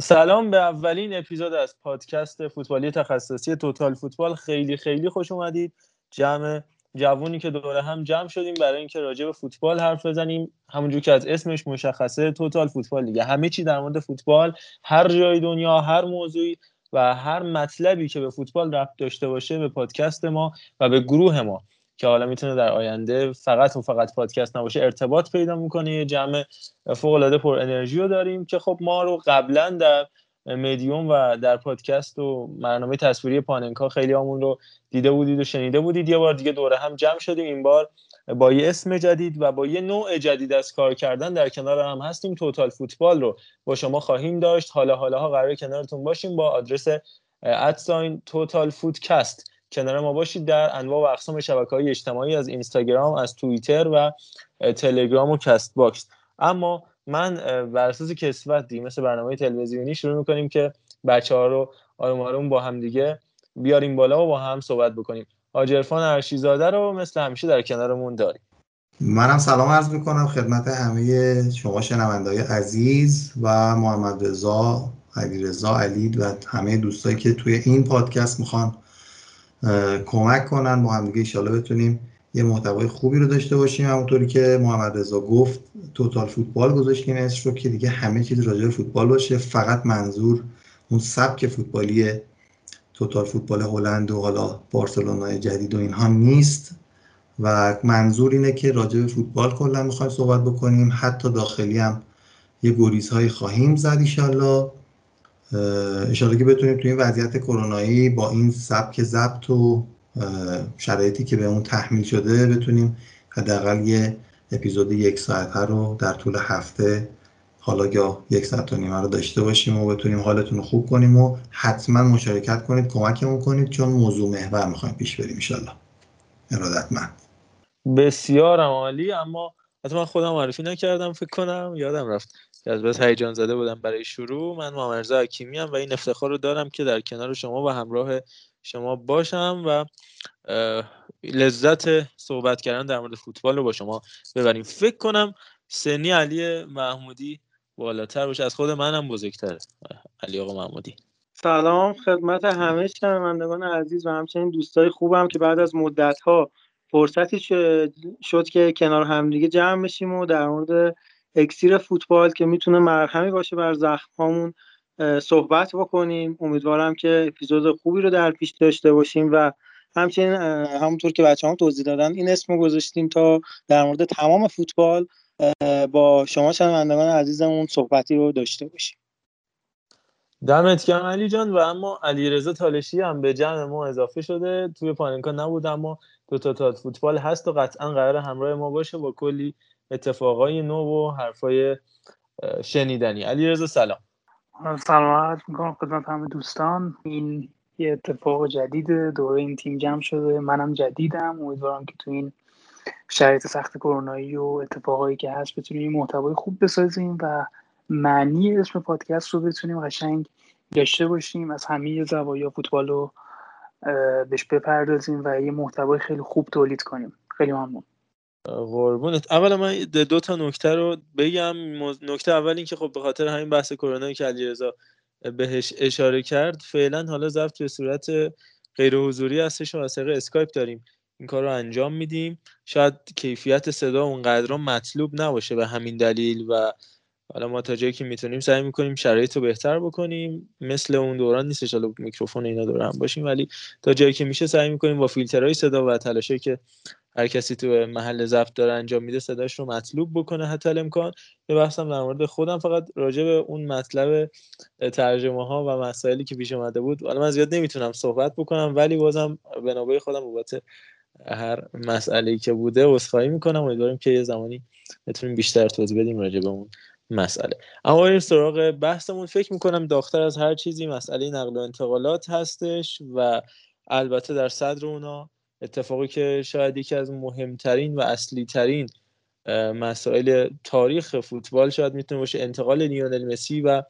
سلام به اولین اپیزود از پادکست فوتبالی تخصصی توتال فوتبال. خیلی خیلی خوش اومدید. جمع جوونی که دوره هم جمع شدیم برای اینکه راجع به فوتبال حرف بزنیم. همونجور که از اسمش مشخصه توتال فوتبال دیگه. همه چی در مورد فوتبال هر جای دنیا هر موضوعی و هر مطلبی که به فوتبال ربط داشته باشه به پادکست ما و به گروه ما که حالا می‌تونه در آینده فقط و فقط پادکست نباشه ارتباط پیدا می‌کنه. یه جمع فوق العاده پر انرژی رو داریم که خب ما رو قبلا در مدیوم و در پادکست و برنامه تصویری پاننکا خیلی همون رو دیده بودید و شنیده بودید. یه بار دیگه دوره هم جمع شدیم. این بار با یه اسم جدید و با یه نوع جدید از کار کردن در کنار هم هستیم. توتال فوتبال رو با شما خواهیم داشت. حالا حالا ها قرار کنارتون باشیم با آدرس ادساین توتال فودکست کنار ما باشید در انواع و اقسام شبکه های اجتماعی از اینستاگرام از توییتر و تلگرام و کست باکس. اما من بر اساس کسوت دی مثل برنامه تلویزیونی شروع می‌کنیم که بچه ها رو آروم آروم با هم دیگه بیاریم بالا و با هم صحبت بکنیم. آجرفان ارشیزاده رو مثل همیشه در کنارمون داریم. منم سلام عرض می‌کنم خدمت همه شما شنونده های عزیز و محمد رضا علی رضا علی و همه دوستایی که توی این پادکست می‌خوان کمک کنن با هم دیگه بتونیم یه محتوای خوبی رو داشته باشیم همونطوری که محمد رضا گفت توتال فوتبال گذاشتیم اسم رو که دیگه همه چیز راجع به فوتبال باشه. فقط منظور اون سبک فوتبالی توتال فوتبال هلند و حالا بارسلونا جدید و اینها نیست و منظور اینه که راجع به فوتبال کلا می‌خوایم صحبت بکنیم. حتی داخلی هم یه گریزهایی خواهیم زد ایشالله اشاره که بتونیم توی این وضعیت کرونایی با این سبک ضبط و شرایطی که به اون تحمیل شده بتونیم حداقل یه اپیزود یک ساعته رو در طول هفته حالا یا یک ساعت و نیمه رو داشته باشیم و بتونیم حالتون رو خوب کنیم و حتما مشارکت کنید کمکمون کنید چون موضوع محور می‌خوایم پیش بریم انشالله ارادتمند. بسیار عالی اما حتی من خودم معرفی نکردم فکر کنم. یادم رفت از بس هیجان زده بودم برای شروع. من محمد رضا حکیمی و این افتخار رو دارم که در کنار شما و همراه شما باشم و لذت صحبت کردن در مورد فوتبال رو با شما ببریم. فکر کنم سنی علی محمودی بالاتر باشه. از خود منم بزرگتره. علی آقا محمودی. سلام. خدمت همه شنوندگان عزیز و همچنین دوستای خوبم که بعد از مدت ها فرصتی شد که کنار همدیگه جمع بشیم و در مورد اکسیر فوتبال که می‌تونه مرهمی باشه بر زخم هامون صحبت بکنیم. امیدوارم که اپیزود خوبی رو در پیش داشته باشیم و همچنین همونطور که بچه هم توضیح دادن این اسم گذاشتیم تا در مورد تمام فوتبال با شما شنوندگان عزیزمون صحبتی رو داشته باشیم. دمت گرم علی جان و اما علی رضا تالشی هم به جمع ما اضافه شده. توی پاننکا نبود اما دو تا تات فوتبال هست و قطعا قرار همراه ما باشه با کلی اتفاقای نو و حرفای شنیدنی. علی رضا سلام سلام می‌کنم خدمت همه دوستان. این یه اتفاق جدید دوره این تیم جمع شده. منم جدیدم. امیدوارم که تو این شرایط سخت کرونایی و اتفاقایی که هست بتونیم محتوای خوب بسازیم و معنی اسم پادکست رو بتونیم قشنگ داشته باشیم. از همه زوایا فوتبال رو بهش بپردازیم و یه محتوای خیلی خوب تولید کنیم. خیلی ممنون. قربونت. اول من دو تا نکته رو بگم. نکته اول این که خب به خاطر همین بحث کرونا که علیرضا بهش اشاره کرد فعلا حالا ضبط به صورت غیر حضوری هستش و از اسکایپ داریم این کار رو انجام میدیم. شاید کیفیت صدا اونقدر مطلوب نباشه به همین دلیل و حالا ما تا جایی که می‌تونیم سعی می‌کنیم شرایط رو بهتر بکنیم. مثل اون دوران نیستش. حالا میکروفون اینا دور هم باشیم ولی تا جایی که میشه سعی می‌کنیم با فیلترهای صدا و تلاشی که هر کسی تو محل ضبط داره انجام میده صداش رو مطلوب بکنه حتی امکان. یه بحثم در مورد خودم. فقط راجع به اون مطلب ترجمه ها و مسائلی که پیش اومده بود. حالا من زیاد نمی‌تونم صحبت بکنم ولی بازم به خودم بابت هر مسئله که بوده عذرخواهی می‌کنم. امیدواریم که یه زمانی بتونیم بیشتر توضیح بدیم راجع به اون مسئله. اما بریم سراغ بحثمون فکر می‌کنم داختر از هر چیزی مسئله نقل و انتقالات هستش و البته در صدر اونا اتفاقی که شاید یکی از مهمترین و اصلی ترین مسائل تاریخ فوتبال شاید می‌تونه باشه انتقال لیونل مسی و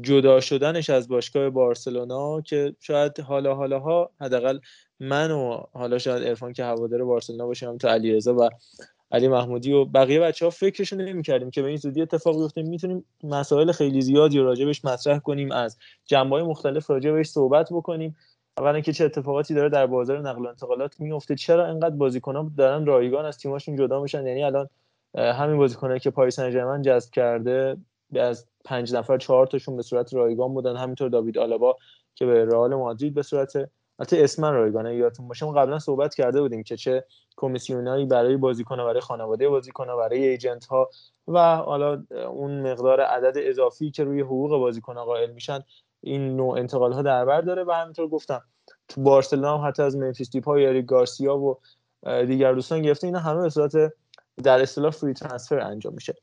جدا شدنش از باشگاه بارسلونا که شاید حالا حالا ها حداقل من و حالا شاید ارفان که هوادار بارسلونا باشم تو علیرضا و علی محمودی و بقیه بچه ها فکرشون نمی‌کردیم که به این زودی اتفاق بیفته. می‌تونیم مسائل خیلی زیادی راجبش مطرح کنیم از جنبه مختلف راجبش صحبت بکنیم. اولا که چه اتفاقاتی داره در بازار نقل و انتقالات میفته چرا انقدر بازیکنان دارن رایگان از تیماشون جدا میشن؟ یعنی الان همین بازیکنایی که پاریس سن جذب کرده از پنج نفر چهار تاشون به صورت رایگان بودن. همینطور داوید آلابا که به رئال مادرید به صورت البته اسمن رایگانه یادتون باشه قبلا صحبت کرده بودیم که چه کمیسیونایی برای بازیکن برای خانواده بازیکن برای ایجنت ها و حالا اون مقدار عدد اضافی که روی حقوق بازیکن قائل میشن این نوع انتقال ها در بر داره. و همینطور گفتم تو بارسلونا هم حتی از منفیس دیپا یا گارسیا و دیگر دوستان گرفته اینا همه به صورت در اصطلاح فری ترانسفر انجام میشه.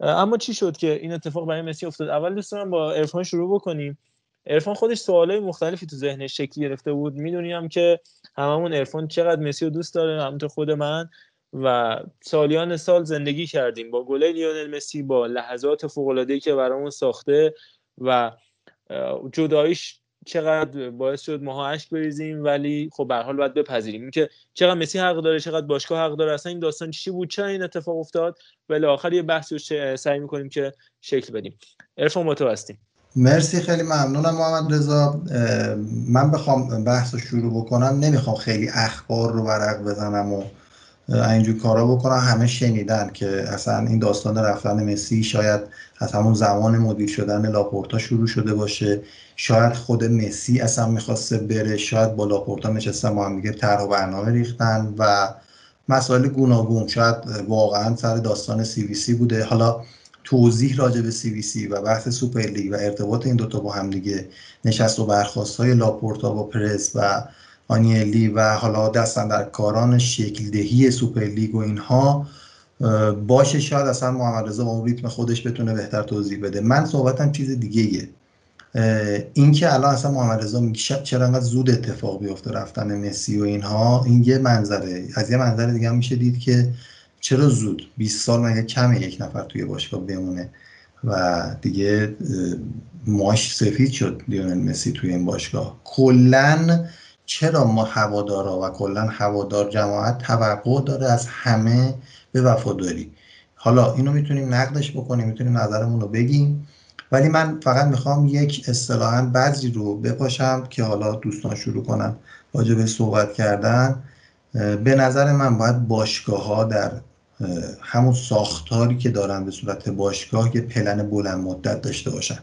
اما چی شد که این اتفاق برای مسی افتاد؟ اول دوست دارم با ارفان شروع بکنیم. ارفان خودش سوالای مختلفی تو ذهنش شکل گرفته بود. می‌دونیم که هممون ارفان چقدر مسی رو دوست داره همونطور خود من. و سالیان سال زندگی کردیم با گله لیونل مسی با لحظات فوق که برامون ساخته و جداییش چقدر باعث شد ماها اشک بریزیم. ولی خب به حال باید بپذیریم. اینکه چقدر مسی حق داره چقدر باشگاه حق داره اصلا این داستان چی بود؟ چرا این اتفاق افتاد؟ ولی آخر یه بحثی رو سعی می‌کنیم که شکل بدیم. عرفان با تو هستیم. مرسی خیلی ممنونم محمد رضا. من بخوام بحث رو شروع بکنم. نمی‌خوام خیلی اخبار رو ورق بزنم و اینجور کارا بکنم. همه شنیدن که اصلا این داستان رفتن مسی شاید از همون زمان مدیر شدن لاپورتا شروع شده باشه. شاید خود مسی اصلا می‌خواسته بره. شاید با لاپورتا نشستن با هم دیگه طرح و برنامه ریختن و مسائل گوناگون. شاید واقعا سر داستان CVC بوده. حالا توضیح راجع به CVC و بحث سوپر لیگ و ارتباط این دوتا با هم دیگه نشست و برخواست های لاپورتا با پرز و آنیلی و حالا دستن در کاران شکل دهی سوپر لیگ و اینها باشه شاید اصلا محمد رضا با ریتم خودش بتونه بهتر توضیح بده. من صحبتم چیز دیگه ایه. این که الان اصلا محمد رضا چرا انقدر زود اتفاق بیفته رفتن مسی و اینها این یه منظره. از یه منظر دیگه هم میشه دید که چرا زود؟ 20 سال مگه کمه یک نفر توی باشگاه بمونه؟ و دیگه ماش سفید شد لیونل مسی توی این باشگاه. کلا چرا ما هوادارا و کلا هوادار جماعت توقع داره از همه به وفاداری؟ حالا اینو می‌تونیم نقدش بکنیم می‌تونیم نظرمون رو بگیم. ولی من فقط می‌خوام یک اصطلاحا بعضی رو بپاشم که حالا دوستان شروع کنن راجع به صحبت کردن. به نظر من باید باشگاه ها در همون ساختاری که دارن به صورت باشگاه یه پلن بلند مدت داشته باشن.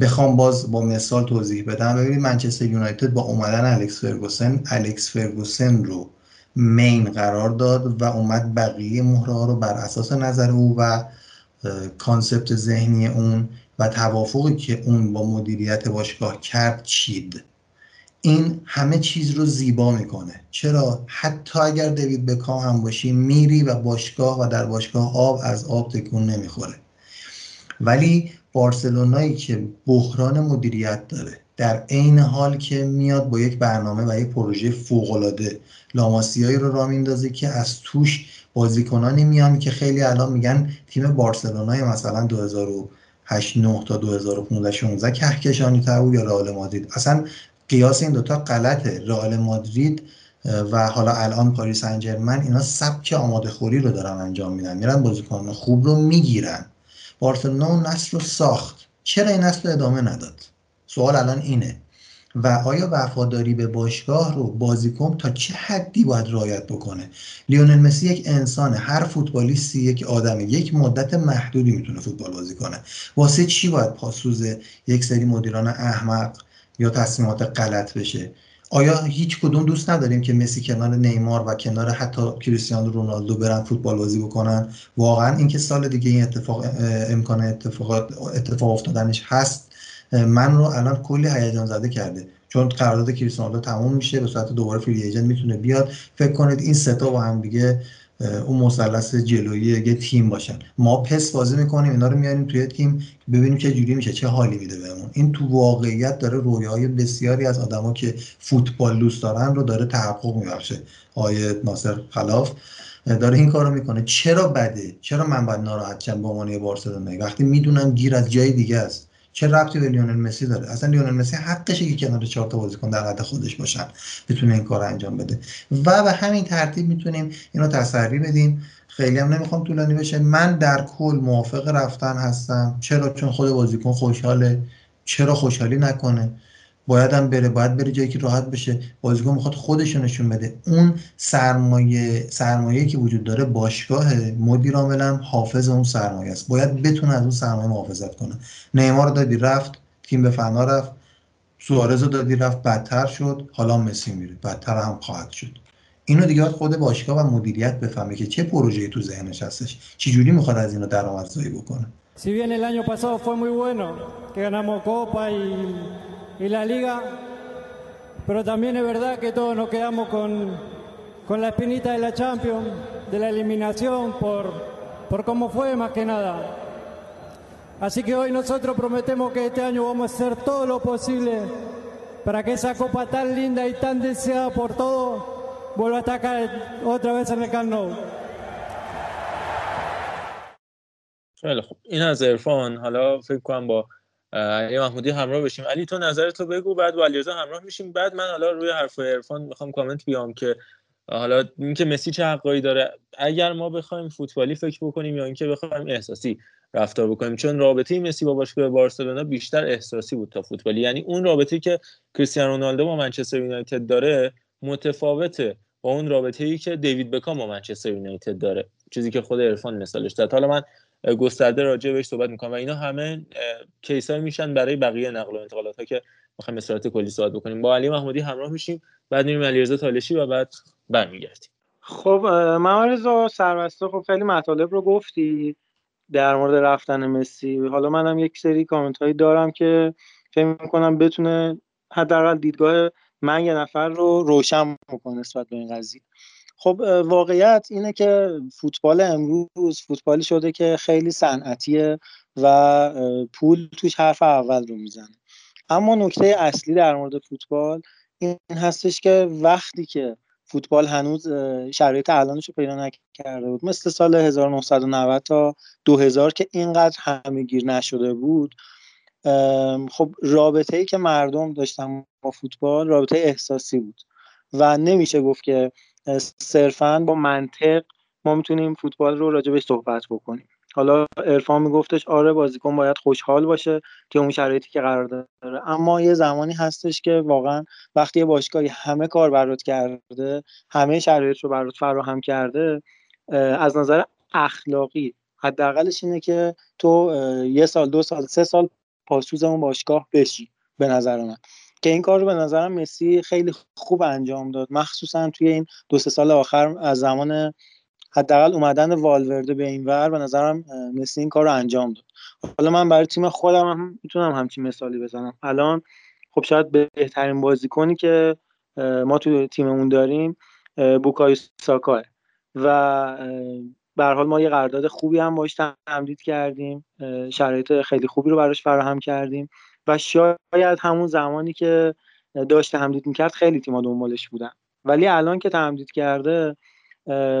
بخوام باز با مثال توضیح بدم. ببینید منچستر یونایتد با اومدن الکس فرگوسن الکس فرگوسن رو main قرار داد و اومد بقیه مهره رو بر اساس نظر او و concept ذهنی اون و توافقی که اون با مدیریت باشگاه کرد چید. این همه چیز رو زیبا می‌کنه. چرا؟ حتی اگر دیوید بکام هم باشی میری و باشگاه و در باشگاه آب از آب تکون نمی‌خوره. ولی بارسلونایی که بحران مدیریت داره در عین حال که میاد با یک برنامه و یک پروژه فوقالعاده لاماسیایی رو را میندازه که از توش بازیکنانی میان که خیلی الان میگن تیم بارسلونای مثلا 2008 9 تا 2015 16 کهکشانی تر بود یا رئال مادرید. اصلا قیاس این دوتا غلطه. رئال مادرید و حالا الان پاریس انجرمن اینا سبک آماده خوری رو دارن انجام میدن. میرن بازیکن خوب رو می‌گیرن. بارسلونا اون نسل رو ساخت. چرا این نسل ادامه نداد؟ سوال الان اینه. و آیا وفاداری به باشگاه رو بازیکن تا چه حدی باید رعایت بکنه؟ لیونل مسی یک انسانه. هر فوتبالیستی یک آدمه. یک مدت محدودی می‌تونه فوتبال بازی کنه. واسه چی باید پاسوز یک سری مدیران احمق یا تصمیمات غلط بشه. آیا هیچ کدوم دوست نداریم که مسی کنار نیمار و کنار حتی کریستیانو رونالدو برن فوتبال بازی بکنن؟ واقعا اینکه سال دیگه این اتفاق امکان اتفاقات اتفاق افتادنش هست من رو الان کلی هیجان زده کرده. چون قرارداد کریستیانو تموم میشه به صورت دوباره فری می‌تونه بیاد. فکر کنید این ستا با هم دیگه اون مثلث جلویی یه تیم باشن. ما پس بازی می‌کنیم اینا رو میاریم توی تیم ببینیم چه جوری میشه چه حالی میده بهمون. این تو واقعیت داره رویاهای بسیاری از آدما که فوتبال دوست دارن رو داره تحقق میبخشه. آیه ناصر خلاف داره این کارو می‌کنه. چرا بده؟ چرا من باید ناراحت شم به عنوان بارسلونایی؟ وقتی می‌دونم گیر از جای دیگه است. چه ربطی به لیونل مسی داره؟ اصلا لیونل مسی حقشه که کنار چهار تا بازیکن در حد خودش باشن بتونه این کار انجام بده. و به همین ترتیب می‌تونیم اینو تسری بدیم. خیلی هم نمی‌خوام طولانی بشه. من در کل موافق رفتن هستم. چرا؟ چون خود بازیکن خوشحاله. چرا خوشحالی نکنه؟ باید هم بره باید بره جایی که راحت بشه. بازیکن می‌خواد خودش نشون بده. اون سرمایه سرمایه که وجود داره باشگاه مدیر عامل حافظ اون سرمایه است. باید بتونه از اون سرمایه محافظت کنه. نیمار دادی رفت. تیم به فنا رفت. سوارز رو دادی رفت. بدتر شد. حالا مسی میره. بدتر هم خواهد شد. اینو دیگه خود باشگاه و مدیریت بفهمه که چه پروژه‌ای تو ذهنش هستش. چجوری می‌خواد از اینو درآمدزایی بکنه؟ Si bien el año pasado fue muy bueno, que ganamos Copa y y la liga, pero también es verdad que todos nos quedamos con, con la espinita de la Champions, de la eliminación, por, por cómo fue más que nada. Así que hoy nosotros prometemos que este año vamos a hacer todo lo posible para que esa copa tan linda y tan deseada por todos vuelva a estar acá otra vez en el Camp Nou. خیلی خوب این از ارفان حالا فکر کنم با علی محمودی همراه بشیم. علی تو نظرتو بگو بعد با علیرضا همراه میشیم. بعد من حالا روی حرف عرفان می‌خوام کامنت بیام که حالا اینکه مسی چه حقایی داره. اگر ما بخوایم فوتبالی فکر بکنیم یا اینکه بخوایم احساسی رفتار بکنیم چون رابطه مسی با باشگاه بارسلونا بیشتر احساسی بود تا فوتبالی. یعنی اون رابطه که کریستیانو رونالدو با منچستر یونایتد داره متفاوته با اون رابطه ای که دیوید بکام با منچستر یونایتد داره. چیزی که خود عرفان مثالش داد حالا من گسترده راجع بهش صحبت می‌کنم و اینا همه کیسای میشن برای بقیه نقل و انتقالات ها که می‌خوایم به کلی صحبت بکنیم. با علی محمودی همراه میشیم بعد میریم علیرضا تالشی و بعد برمیگردیم. خب محمد رضا سربسته خب خیلی مطالب رو گفتی در مورد رفتن مسی. حالا منم یک سری کامنت هایی دارم که فکر می‌کنم بتونه حداقل دیدگاه من یه نفر رو روشن بکنه نسبت به این قضیه. خب واقعیت اینه که فوتبال امروز فوتبالی شده که خیلی صنعتیه و پول توش حرف اول رو می‌زنه. اما نکته اصلی در مورد فوتبال این هستش که وقتی که فوتبال هنوز شرایط الانش رو پیدا نکرده بود مثل سال 1990 تا 2000 که اینقدر همه گیر نشده بود خب رابطه ای که مردم داشتن با فوتبال رابطه احساسی بود و نمیشه گفت که صرفا با منطق ما می‌تونیم فوتبال رو راجع بهش صحبت بکنیم. حالا ارفان میگفتش آره بازیکن باید خوشحال باشه که اون شرایطی که قرار داره. اما یه زمانی هستش که واقعا وقتی یه باشگاهی همه کار برات کرده همه شرایط رو برات فراهم کرده از نظر اخلاقی حداقلش اینه که تو یه سال دو سال سه سال پاسوز اون باشگاه بشی به نظر من. که این کار رو به نظرم مسی خیلی خوب انجام داد. مخصوصا توی این دو سه سال آخر از زمان حداقل اومدن والورده به این ور به نظرم مسی این کار رو انجام داد. حالا من برای تیم خودم هم می‌تونم همچین مثالی بزنم. الان خب شاید بهترین بازیکنی که ما تو تیممون داریم بوکای ساکاه. و به حال ما یه قرارداد خوبی هم باش تمدید کردیم. شرایط خیلی خوبی رو براش فراهم کردیم. و شاید همون زمانی که داشته تمدید می‌کرد خیلی تیما دنبالش بودن. ولی الان که تمدید کرده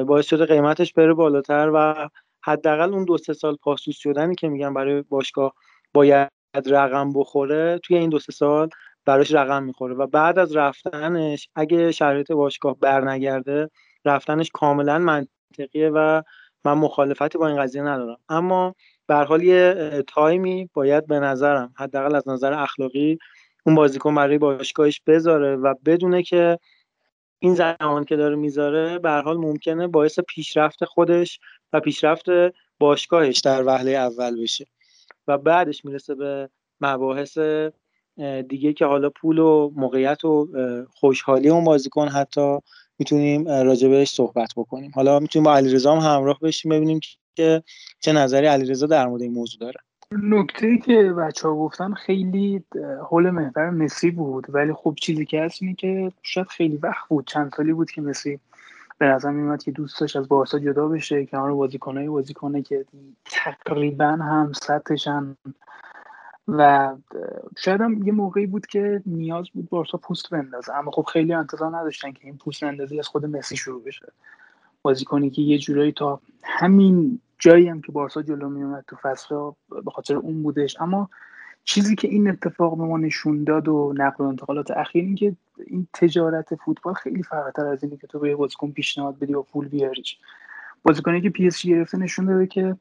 باعث شده قیمتش بره بالاتر و حداقل اون دو سه سال پاسوس شدنی که میگن برای باشگاه باید رقم بخوره توی این دو سه سال براش رقم می‌خوره. و بعد از رفتنش اگه شرایط باشگاه برنگرده رفتنش کاملا منطقیه و من مخالفتی با این قضیه ندارم. اما به حال یه تایمی باید به نظرم حداقل از نظر اخلاقی اون بازیکن برای باشگاهش بذاره و بدونه که این زمان که داره می‌ذاره به حال ممکنه باعث پیشرفت خودش و پیشرفت باشگاهش در وهله اول بشه و بعدش می‌رسه به مباحث دیگه که حالا پول و موقعیت و خوشحالی اون بازیکن حتی می‌تونیم راجبش صحبت بکنیم. حالا می‌تونیم با علیرضا هم همراه بشیم ببینیم که چه نظری علیرضا در مورد این موضوع داره؟ نکته که بچه ها گفتن خیلی حول محور مسی بود ولی خب چیزی که هست اینه که شاید خیلی وقت بود چند سالی بود که مسی به نظر میومد که دوستش از بارسا جدا بشه کنار بازیکنای بازیکنه که تقریبا هم سطحشن. و شاید هم یه موقعی بود که نیاز بود بارسا پوست بندازه اما خب خیلی انتظار نداشتن که این پوست اندازی از خود مسی شروع بشه. بازیکنی که یه جورایی تا همین جایی هم که بارسا جلو میومد تو فصل به خاطر اون بودش. اما چیزی که این اتفاق به ما نشون داد و نقل و انتقالات اخیر این که این تجارت فوتبال خیلی فراتر از اینه که تو به بازیکن پیشنهاد بدی و پول بیاریش. بازیکنی که پی اس گرفته نشون داده که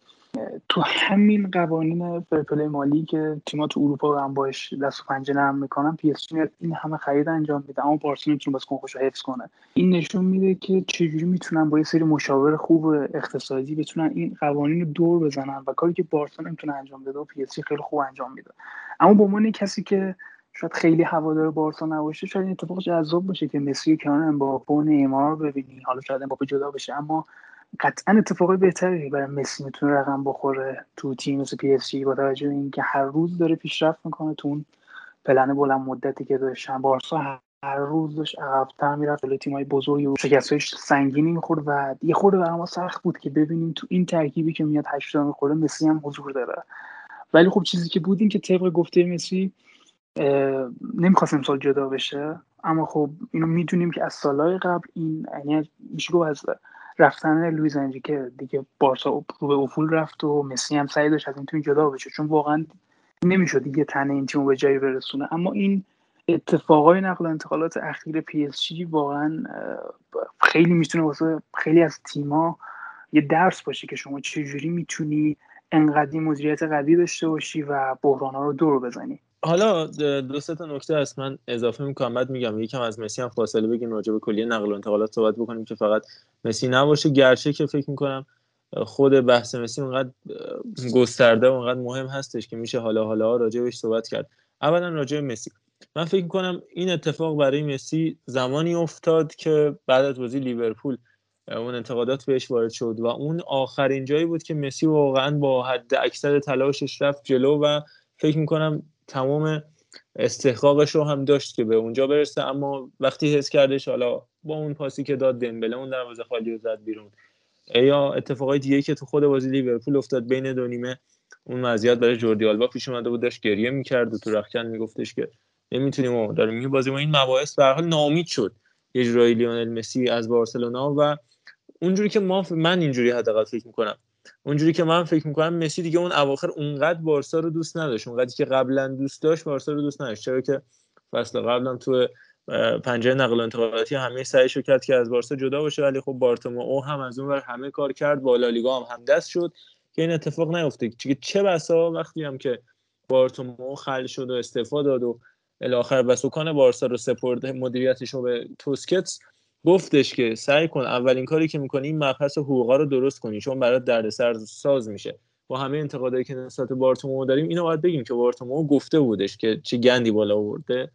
تو همین قوانین فیرپلی مالی که تیم‌ها تو اروپا هم باش دست و پنجه نرم می‌کنن پی اس این همه خرید انجام میده. اما بارسا نمی‌تونه بازیکن خودش حفظ کنه. این نشون میده که چجوری می‌تونن با یه سری مشاور خوب اقتصادی بتونن این قوانین رو دور بزنن و کاری که بارسا نمی‌تونه انجام بده و پی خیلی خوب انجام میده. اما به عنوان کسی که شاید خیلی هوادار بارسا نباشه شاید این اتفاق جذاب باشه که مسی کنار امباپه و نیمار ببینی. حالا شاید امباپه جدا بشه اما قطعا اتفاقی بهتری برای مسی می‌تونه رقم بخوره تو تیم مثل پی اس با توجه به اینکه هر روز داره پیشرفت می‌کنه تو اون پلن بلند مدتی که داشتن بارسا هر روز داشت عقبتر می‌رفت جلوی تیمای بزرگی و شکستهای سنگینی می‌خورد و یه خورده برای ما سخت بود که ببینیم تو این ترکیبی که میاد هشتا می‌خوره مسی هم حضور داره. ولی خب چیزی که بود این که طبق گفته مسی نمی‌خواست امسال جدا بشه. اما خب اینو می‌دونیم که از سالهای قبل این یعنی میشه از رفتن لویز که دیگه بارسا رو به افول رفت و مسی هم سعی داشت از این تیم جدا بشه. چون واقعا نمی‌شد دیگه تن این تیم به جایی برسونه. اما این اتفاقای نقل و انتقالات اخیر پی اس جی واقعا خیلی می‌تونه واسه خیلی از تیما یه درس باشه که شما چجوری می‌تونی انقدر مدیریت قوی داشته باشی و بحران ها رو دور بزنی. حالا دو سه تا نکته هست. من اضافه می‌کنم. بعد میگم یکم از مسی هم فاصله بگیریم راجع به کلیه نقل و انتقالات صحبت بکنیم که فقط مسی نباشه. گرچه که فکر می‌کنم خود بحث مسی اونقدر گسترده و اونقدر مهم هستش که میشه حالا حالا راجع بهش صحبت کرد. اولا راجع به مسی. من فکر می‌کنم این اتفاق برای مسی زمانی افتاد که بعد از بازی لیورپول اون انتقادات بهش وارد شد و اون آخرین جایی بود که مسی واقعا با حد اکثر تلاشش رفت جلو و فکر می‌کنم تمام استحقاقش رو هم داشت که به اونجا برسه. اما وقتی حس کردش حالا با اون پاسی که داد دمبله اون دروازه خالی رو زد بیرون. یا اتفاقای دیگه که تو خود بازی لیورپول افتاد بین دو نیمه اون وضعیت برای جوردی آلبا پیش اومده بود داشت گریه می‌کرد و تو رخکن میگفتش که نمی‌تونیم داریم بازی ما این مباحث به حال نامید شد. یه جورایی لیونل مسی از بارسلونا و اونجوری که ما من اینجوری حداقل فکر می‌کنم. اونجوری که من فکر می‌کنم مسی دیگه اون اواخر اونقدر بارسا رو دوست نداشت. اونقدری که قبلا دوست داشت بارسا رو دوست نداشت. چرا که فصل قبلا تو پنجره نقل و انتقالاتی همه سعیشو کرد که از بارسا جدا باشه ولی خب او هم از اون ور همه کار کرد. با لالیگا هم دست شد که این اتفاق نیفته چه بسا وقتی هم که بارتومو خل شد و استعفا داد و الاخر به سکان بارسا رو سپرد مدیریتش رو به توسکتس گفتش که سعی کن اولین کاری که می‌کنی این مبحث حقوقا رو درست کنی چون برات دردسر ساز میشه. با همه انتقادایی که نسبت بارتومو داریم اینو باید بگیم که بارتومو گفته بودش که چه گندی بالا آورده.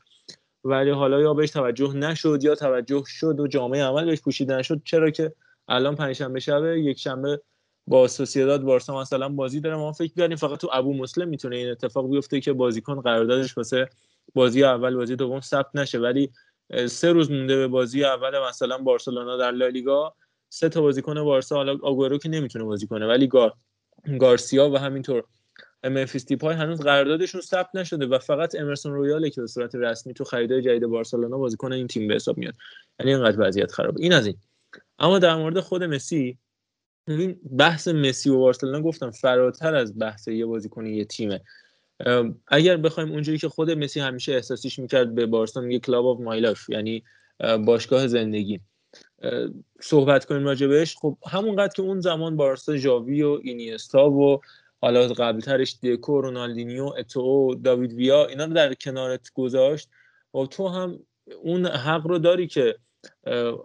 ولی حالا یا بهش توجه نشد یا توجه شد و جامعه عمل بهش پوشیده نشد. چرا که الان پنجشنبه شب یک شنبه با سوسییداد بارسا مثلا بازی داره. ما فکر کردیم فقط تو ابو مسلم می‌تونه این اتفاق بیفته که بازیکن قراردادش واسه بازی اول بازی دوم ثبت نشه. ولی سه روز مونده به بازی اول مثلا بارسلونا در لالیگا سه تا بازیکن بارسا حالا آگورو که نمی‌تونه بازی کنه ولی گار گارسیا و همینطور. ممفیس دیپای هنوز قراردادشون ثبت نشده و فقط امرسون رویاله که به صورت رسمی تو خریدای جدید بارسلونا بازیکن این تیم به حساب میاد. یعنی اینقدر وضعیت خرابه این از این. اما در مورد خود مسی ببین بحث مسی و بارسلونا گفتم فراتر از بحث یه بازیکن یه تیمه. اگر بخوایم اونجوری که خود مسی همیشه احساسیش می‌کرد به بارسا میگه club of my life یعنی باشگاه زندگی. صحبت کنیم راجع بهش. خب همونقدر که اون زمان بارسا ژاوی و اینیستا و حالا قبلترش دیکو رونالدینیو اتو داوید ویا اینا رو در کنارت گذاشت. و تو هم اون حق رو داری که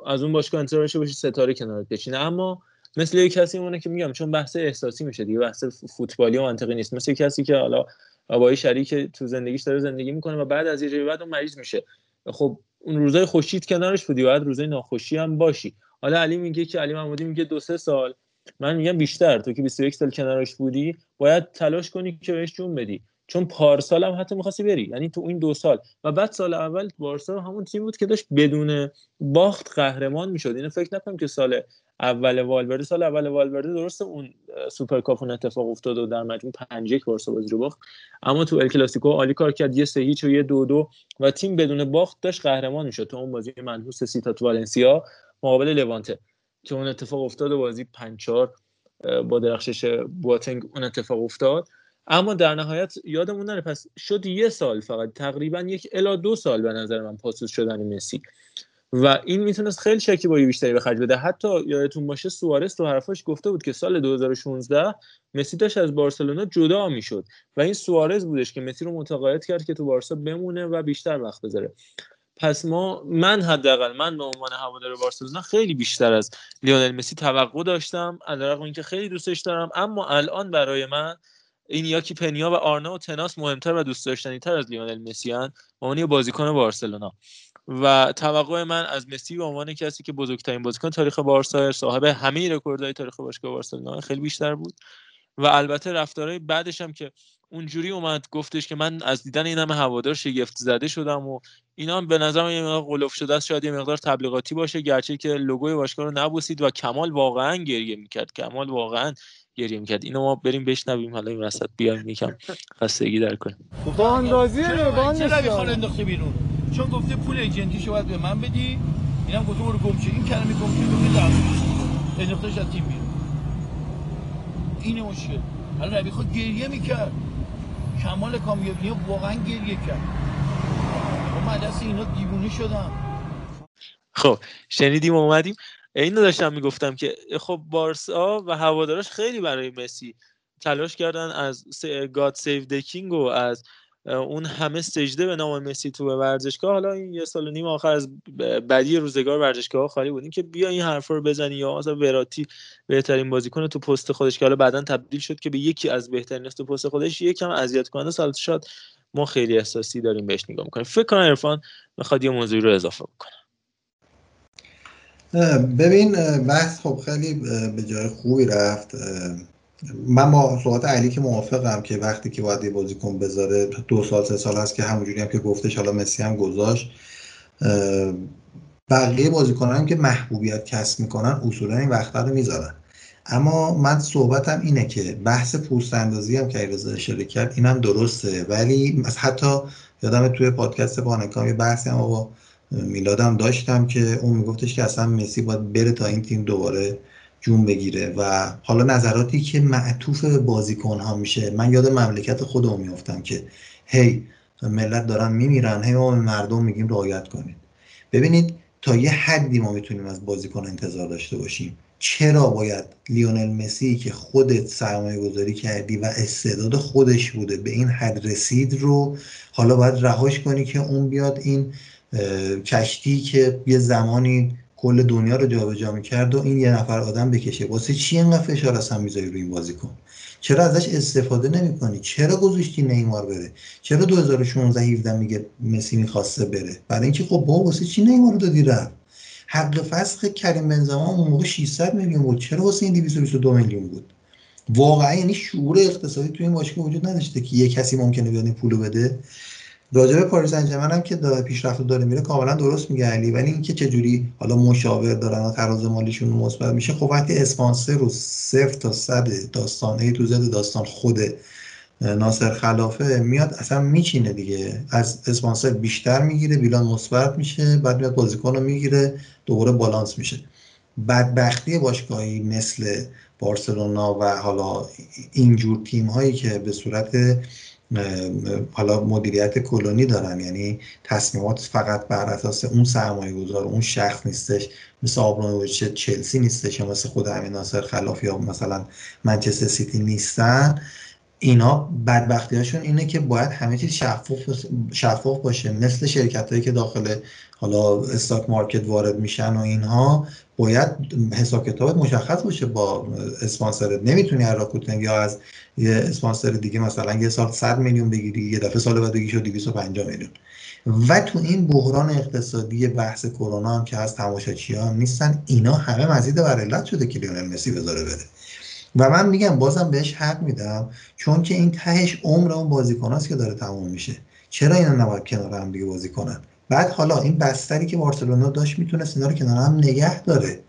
از اون باشگاه انتظار باشی ستاره کنارت بشینه. اما مثل یه کسی مونه که میگم چون بحث احساسی میشه دیگه بحث فوتبالی و منطقی نیست. مثل کسی که حالا با شریک تو زندگیش داره زندگی می‌کنه و بعد از یه جایی بعد اون مریض میشه. خب اون روزای خوشیت کنارش بودی بعد روزای ناخوشی هم باشی. حالا علی میگه که علی محمودی میگه دو سه سال. من میگم بیشتر تو که 21 سال کنارش بودی باید تلاش کنی که بهش جون بدی. چون پارسال هم حتی می‌خواستی بری یعنی تو این دو سال. و بعد سال اول بارسا همون تیم بود که داشت بدون باخت قهرمان می‌شد. اینو فکر نکنم که سال اول والورده سال اول والورده درسته اون سوپرکاپ اون اتفاق افتاد و در مجموع 5 1 بارسا بازی رو باخت. اما تو ال کلاسیکو عالی کار کرد یه سه هیچ و یه دو دو و تیم بدون باخت داشت قهرمان می‌شد. تو اون بازی منحوس سیوتات د والنسیا مقابل لوانته. که اون اتفاق افتاد و بازی 5 4 با درخشش بواتنگ اون اتفاق افتاد. اما در نهایت یادمون نره پس شد یه سال فقط تقریبا یک الا دو سال به نظر من پاسوس شدن مسی. و این می‌تونست خیلی شکیبایی بیشتری به خرج بده. حتی یادتون باشه سوارس تو حرفاش گفته بود که سال 2016 مسی داشت از بارسلونا جدا می‌شد و این سوارز بودش که مسی رو متقاعد کرد که تو بارسا بمونه و بیشتر وقت بذاره. پس ما من حداقل من به عنوان هوادار بارسلونا خیلی بیشتر از لیونل مسی توقع داشتم علیرغم اینکه خیلی دوستش دارم اما الان برای من ایناکی پنیا و آرنائو تناس مهمتر و دوست داشتنی تر از لیونل مسی هن. به عنوان بازیکن بارسلونا. و توقع من از مسی به عنوان کسی که بزرگترین بازیکن تاریخ بارسا صاحب همه رکوردهای تاریخ باشگاه بارسلونا خیلی بیشتر بود. و البته رفتارهای بعدش هم که اونجوری اومد گفتش که من از دیدن این همه هوادار شگفت زده شدم و اینا هم به نظرم یه مقدار قلوف شده است شاید یه مقدار تبلیغاتی باشه گرچه که لوگوی باشگاه رو نبوسید و کمال واقعا گریه می‌کرد. کمال واقعا گریه می‌کرد اینو ما بریم بشنویم حالا این وسط بیایم یکم خستگی در کنیم. با اندازی با چرا بیرون؟ چون گفته پول ایجنتیشو باید به من بدی. اینم گفته برو گم این کلمه گم شد گفته دعوا انداختش از تیم بیرون. این مشکل حالا نبی خود گریه می‌کرد. کمال کامیابی واقعا گریه کرد. و من دست اینا دیوونه شدم. خب شنیدیم اومدیم. اینو داشتم می‌گفتم که خب بارسا و هوادارش خیلی برای مسی تلاش کردن از گاد سیو دکینگ و از اون همه سجده به نام مسی تو ورزشگاه. حالا این یه سال و نیم آخر از بدی روزگار ورزشگاه خالی بودیم که بیا این حرفا رو بزنی یا مثلا وراتی بهترین بازیکن تو پست خودش که حالا بعدا تبدیل شد که به یکی از بهترین تو پست خودش یکم اذیت کننده سال شاد ما خیلی احساسی داریم بهش نگاه می‌کنیم. فکر کنم عرفان می‌خواد یه موضوعی رو اضافه بکنه. ببین بحث خب خیلی به جای خوبی رفت. من با صحبت علی که موافقم که وقتی که باید یه بازیکن بذاره دو سال سه سال هست که همونجوری هم که گفتش حالا مسی هم گذاشت. بقیه بازیکنان هم که محبوبیت کسب می‌کنن اصولا این وقت رو می‌ذارن. اما من صحبتم اینه که بحث پوست اندازی هم که ایرزا اشاره کرد اینم درسته. ولی حتی یادم توی پادکست بانکام یه بحثی هم با میلادم داشتم که اون میگفتش که اصلا مسی باید بره تا این تیم دوباره جون بگیره و حالا نظراتی که معطوف به بازیکن ها میشه. من یاد مملکت خودم میافتم که هی ملت دارن میمیرن هی ما مردم میگیم رعایت کنید. ببینید تا یه حدی ما می‌تونیم از بازیکن انتظار داشته باشیم. چرا باید لیونل مسی که خودت سرمایه گذاری کردی و استعداد خودش بوده به این حد رسید رو حالا باید رهاش کنی که اون بیاد این کشتی که یه زمانی کل دنیا رو جابجا می‌کرد و این یه نفر آدم بکشه. واسه چی اینقدر فشار اصلا می‌ذاری روی این بازیکن چرا ازش استفاده نمی‌کنی؟ چرا گذاشتی نیمار بره؟ چرا 2016 17 میگه مسی می‌خواسته بره؟ برای اینکه خب با واسه چی نیمار رو دادی رفت؟ حق فسخ کریم بنزما اون موقع 600 میلیون بود. چرا واسه این 222 میلیون بود؟ واقعا یعنی شعور اقتصادی تو این باشگاه وجود نداشته که یه کسی ممکنه بیاد پولو بده؟ راجع به پاریس سن هم که داره پیشرفت داره میره کاملا درست میگه علی. ولی اینکه چه جوری حالا مشاور دارن و تراز مالیشون مثبت میشه خب وقتی اسپانسر رو صفر تا صد داستان ای تو زد داستان خود ناصر خلافه میاد اصلا میچینه دیگه. از اسپانسر بیشتر می‌گیره بیلان مثبت میشه بعد میاد بازیکن رو می‌گیره دوباره بالانس میشه. بدبختی باشگاهی مثل بارسلونا و حالا اینجور تیم هایی که به صورت حالا مدیریت کلونی دارن. یعنی تصمیمات فقط بر اساس اون سرمایه گذار اون شخص نیستش. مثل آبرانویچ چلسی نیستش یا مثل خود همین ناصر خلاف یا مثلا منچستر سیتی نیستن. اینا بدبختی هاشون اینه که باید همه چیز شفاف, شفاف باشه. مثل شرکت هایی که داخل حالا stock market وارد میشن و اینها. باید حساب کتابت مشخص باشه با اسپانسرت نمی‌تونی هر یا از یه اسپانسر دیگه مثلا یه سال 100 میلیون بگیری یه دفعه سال بعد بگی شد 250 میلیون. و تو این بحران اقتصادی بحث کرونا هم که از تماشاچی هم نیستن اینا همه مزید بر علت شده که لیونل مسی بذاره بره. و من میگم بازم بهش حق میدم چون که این تهش عمر اون بازیکناست که داره تموم میشه. چرا اینا نباید کنار هم دیگه بازی کنن؟ بعد حالا این بستری که بارسلونا داشت می‌تونست اینا رو کنار هم نگه داره.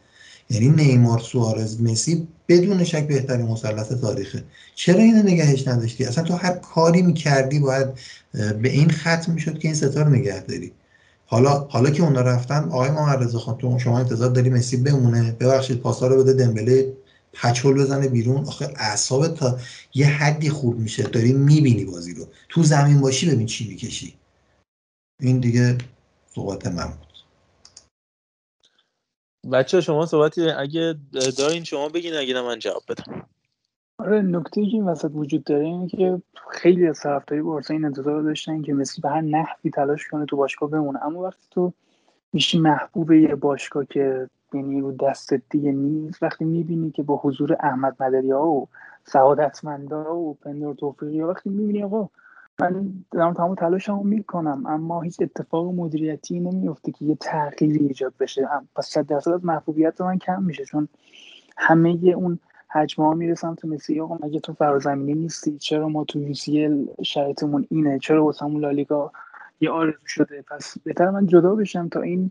یعنی نیمار سوارز مسی بدون شک بهترین مثلث تاریخه. چرا اینو نگهش نداشتی؟ اصلا تو هر کاری می‌کردی باید به این ختم می‌شد که این ستاره نگه داری. حالا حالا که اونا رفتن آقای محمد خان تو شما انتظار داری مسی بمونه؟ ببخشید پاسا رو بده دمبله پچول بزنه بیرون؟ آخه اعصاب تا یه حدی خوب میشه. داری می‌بینی بازی رو. تو زمین باشی ببین چی می‌کشی. این دیگه صحبت من بود. بچه شما صحبتی اگه دارین شما بگین اگه من جواب بدم. آره نکته که این وسط وجود داره اینه که خیلی از طرفداری بارسا این انتظار داشتن که مسی به هر نحوی تلاش کنه تو باشگاه بمونه. اما وقتی تو میشی محبوب یه باشگاه که یعنی رو دست دیگه نیست وقتی می‌بینی که با حضور احمد مدری ها و سعادتمندا و پندور توفیقی وقتی می‌بینی آقا من دارم تمام تلاشمو می‌کنم اما هیچ اتفاق مدیریتی نمیفته که یه تغییری ایجاد بشه. پس صد درصد محبوبیت من کم میشه چون همه اون حجم ها می‌رسن تو مسی. آقا مگه تو فرازمینی نیستی؟ چرا ما تو یوسیل شرایطمون اینه؟ چرا واسمون لالیگا یه آرزو شده؟ پس بهتر من جدا بشم تا این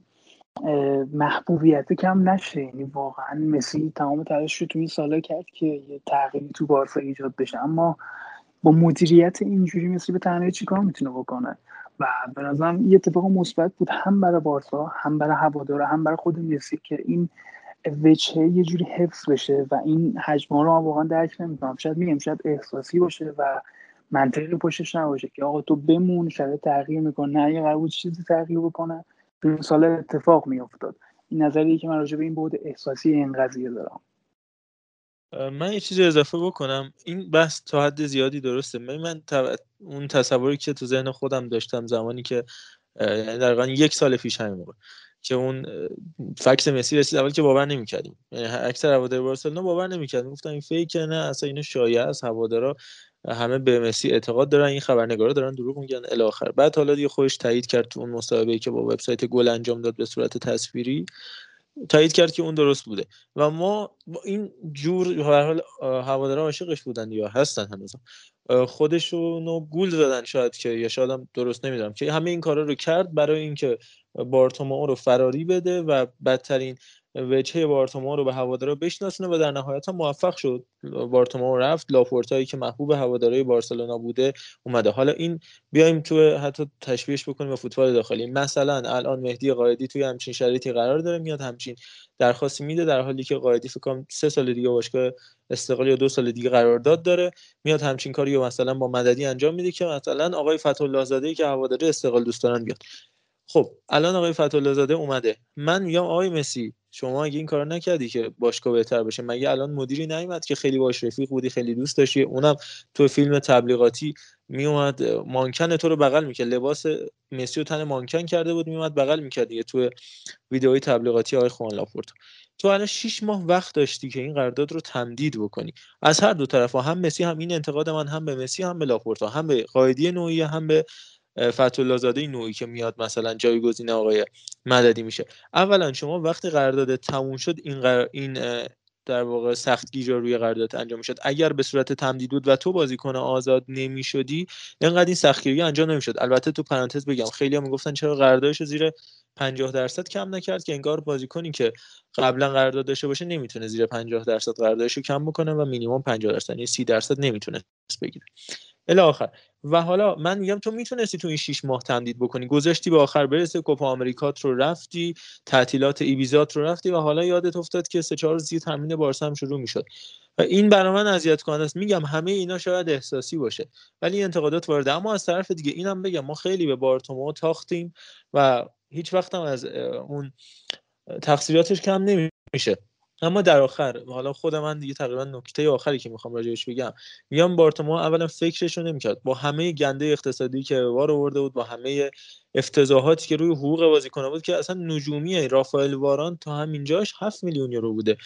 محبوبیت کم نشه. یعنی واقعا مسی تمام تلاش رو تو این سالا کرد که یه تغییری تو بارسا ایجاد بشه. اما با مدیریت اینجوری مسی به تنهایی چیکار می‌تونه بکنه؟ و به نظرم یه اتفاق مثبت بود هم برای بارسا هم برای هوادارا هم برای خود مسی که این وجهه یه جوری حفظ بشه و این حجم رو واقعا درک نمی‌کنم. شاید میگم شاید احساسی باشه و منطقی پشتش نباشه که آقا تو بمون شاید تغییر می‌کنه نه یه قرار بود چیزی تغییر بکنه. این سال اتفاق میافتاد. این نظریه که من راجع به این بود احساسی این قضیه دارم. من یه چیزی اضافه بکنم. این بحث تا حد زیادی درسته. من, من اون تصوری که تو ذهن خودم داشتم زمانی که یعنی دقیقا یک سال پیش همین موقع که اون فکس مسی رسید اول که باور نمی‌کردیم. یعنی اکثر هوادار بارسلونا باور نمی‌کردیم گفتن این فیک نه اصلا اینو شایعه است. هوادارا همه به مسی اعتقاد دارن. این خبرنگارا دارن دروغ میگن الی آخر. بعد حالا دیگه خودش تایید کرد تو اون مصاحبه‌ای که با وبسایت گل انجام داد به صورت تصویری. تایید کرد که اون درست بوده. و ما این جور به حال هوادارا عاشقش بودن یا هستن هنوز خودشونو گول زدن شاید که یا شاید هم درست نمی‌دونم که همه این کارا رو کرد برای اینکه بارتومئو رو فراری بده و بدترین وجهه بارتومو رو به هوادارا بشناسونه و در نهایت هم موفق شد. بارتومو رفت لاپورتایی که محبوب هوادارهای بارسلونا بوده اومده. حالا این بیایم تو حتی تشبیهش بکنیم به فوتبال داخلی. مثلا الان مهدی قائدی توی همچین شرایطی قرار داره میاد همچین درخواستی میده در حالی که قائدی فکر کنم سه سال دیگه باشگاه استقلال یا دو سال دیگه قرارداد داره میاد همچین کاری مثلا با مددی انجام میده که مثلا آقای فتحالله زاده که هواداری استقلال دوست دارن بیاد. خب الان آقای فتحالله زاده اومده. من میگم آقای مسی شما اگه این کار نکردی که باشگاه بهتر بشه مگه الان مدیری نیومد که خیلی باش رفیق بودی خیلی دوست داشتی؟ اونم تو فیلم تبلیغاتی میومد مانکن تو رو بغل می‌کرد. لباس مسی رو تن مانکن کرده بود میومد بغل می‌کرد دیگه تو ویدئوی تبلیغاتی آقای خوان لاپورت. تو الان 6 ماه وقت داشتی که این قرارداد رو تمدید بکنی. از هر دو طرف هم مسی هم این انتقاد من هم به مسی هم به لاپورتا هم به قائدی نوعی هم به فتح زاده نوعی که میاد مثلا جایگزین آقای مددی میشه. اولا شما وقتی قرارداد تموم شد این قرار این در واقع سخت گیجا روی قرارداد انجام می‌شد. اگر به صورت تمدید بود و تو بازیکن آزاد نمی‌شدی اینقدر این سختگیری انجام نمی‌شد. البته تو پرانتز بگم خیلی هم می‌گفتن چرا قراردادش رو زیر 50 درصد کم نکرد که انگار بازیکنی که قبلا قرارداد داشته باشه نمی‌تونه زیر 50 درصد قراردادش رو کم بکنه و مینیمم 50 درصد یعنی 30 درصد نمی‌تونه بگیره. الی آخر. و حالا من میگم تو می‌تونستی تو این 6 ماه تمدید بکنی. گذاشتی به آخر برسه کوپا آمریکات رو رفتی تعطیلات ایبیزات رو رفتی و حالا یادت افتاد که سه چهار روز تمرین بارسا هم شروع می‌شد. و این برای من اذیت کننده است. میگم همه اینا شاید احساسی باشه ولی انتقادات وارده اما از طرف دیگه اینم بگم ما خیلی به بارتومو تاختیم و هیچ وقت هم از اون تقصیراتش کم نمیشه. اما در آخر حالا خود من دیگه تقریبا نکته آخری که می‌خوام راجعش بگم میام بارتما اولا فکرش رو نمی‌کرد. با همه گنده اقتصادی که وار آورده بود با همه افتضاحاتی که روی حقوق بازیکن بود که اصلا نجومیه رافائل واران تا همینجاش 7 میلیون یورو بوده.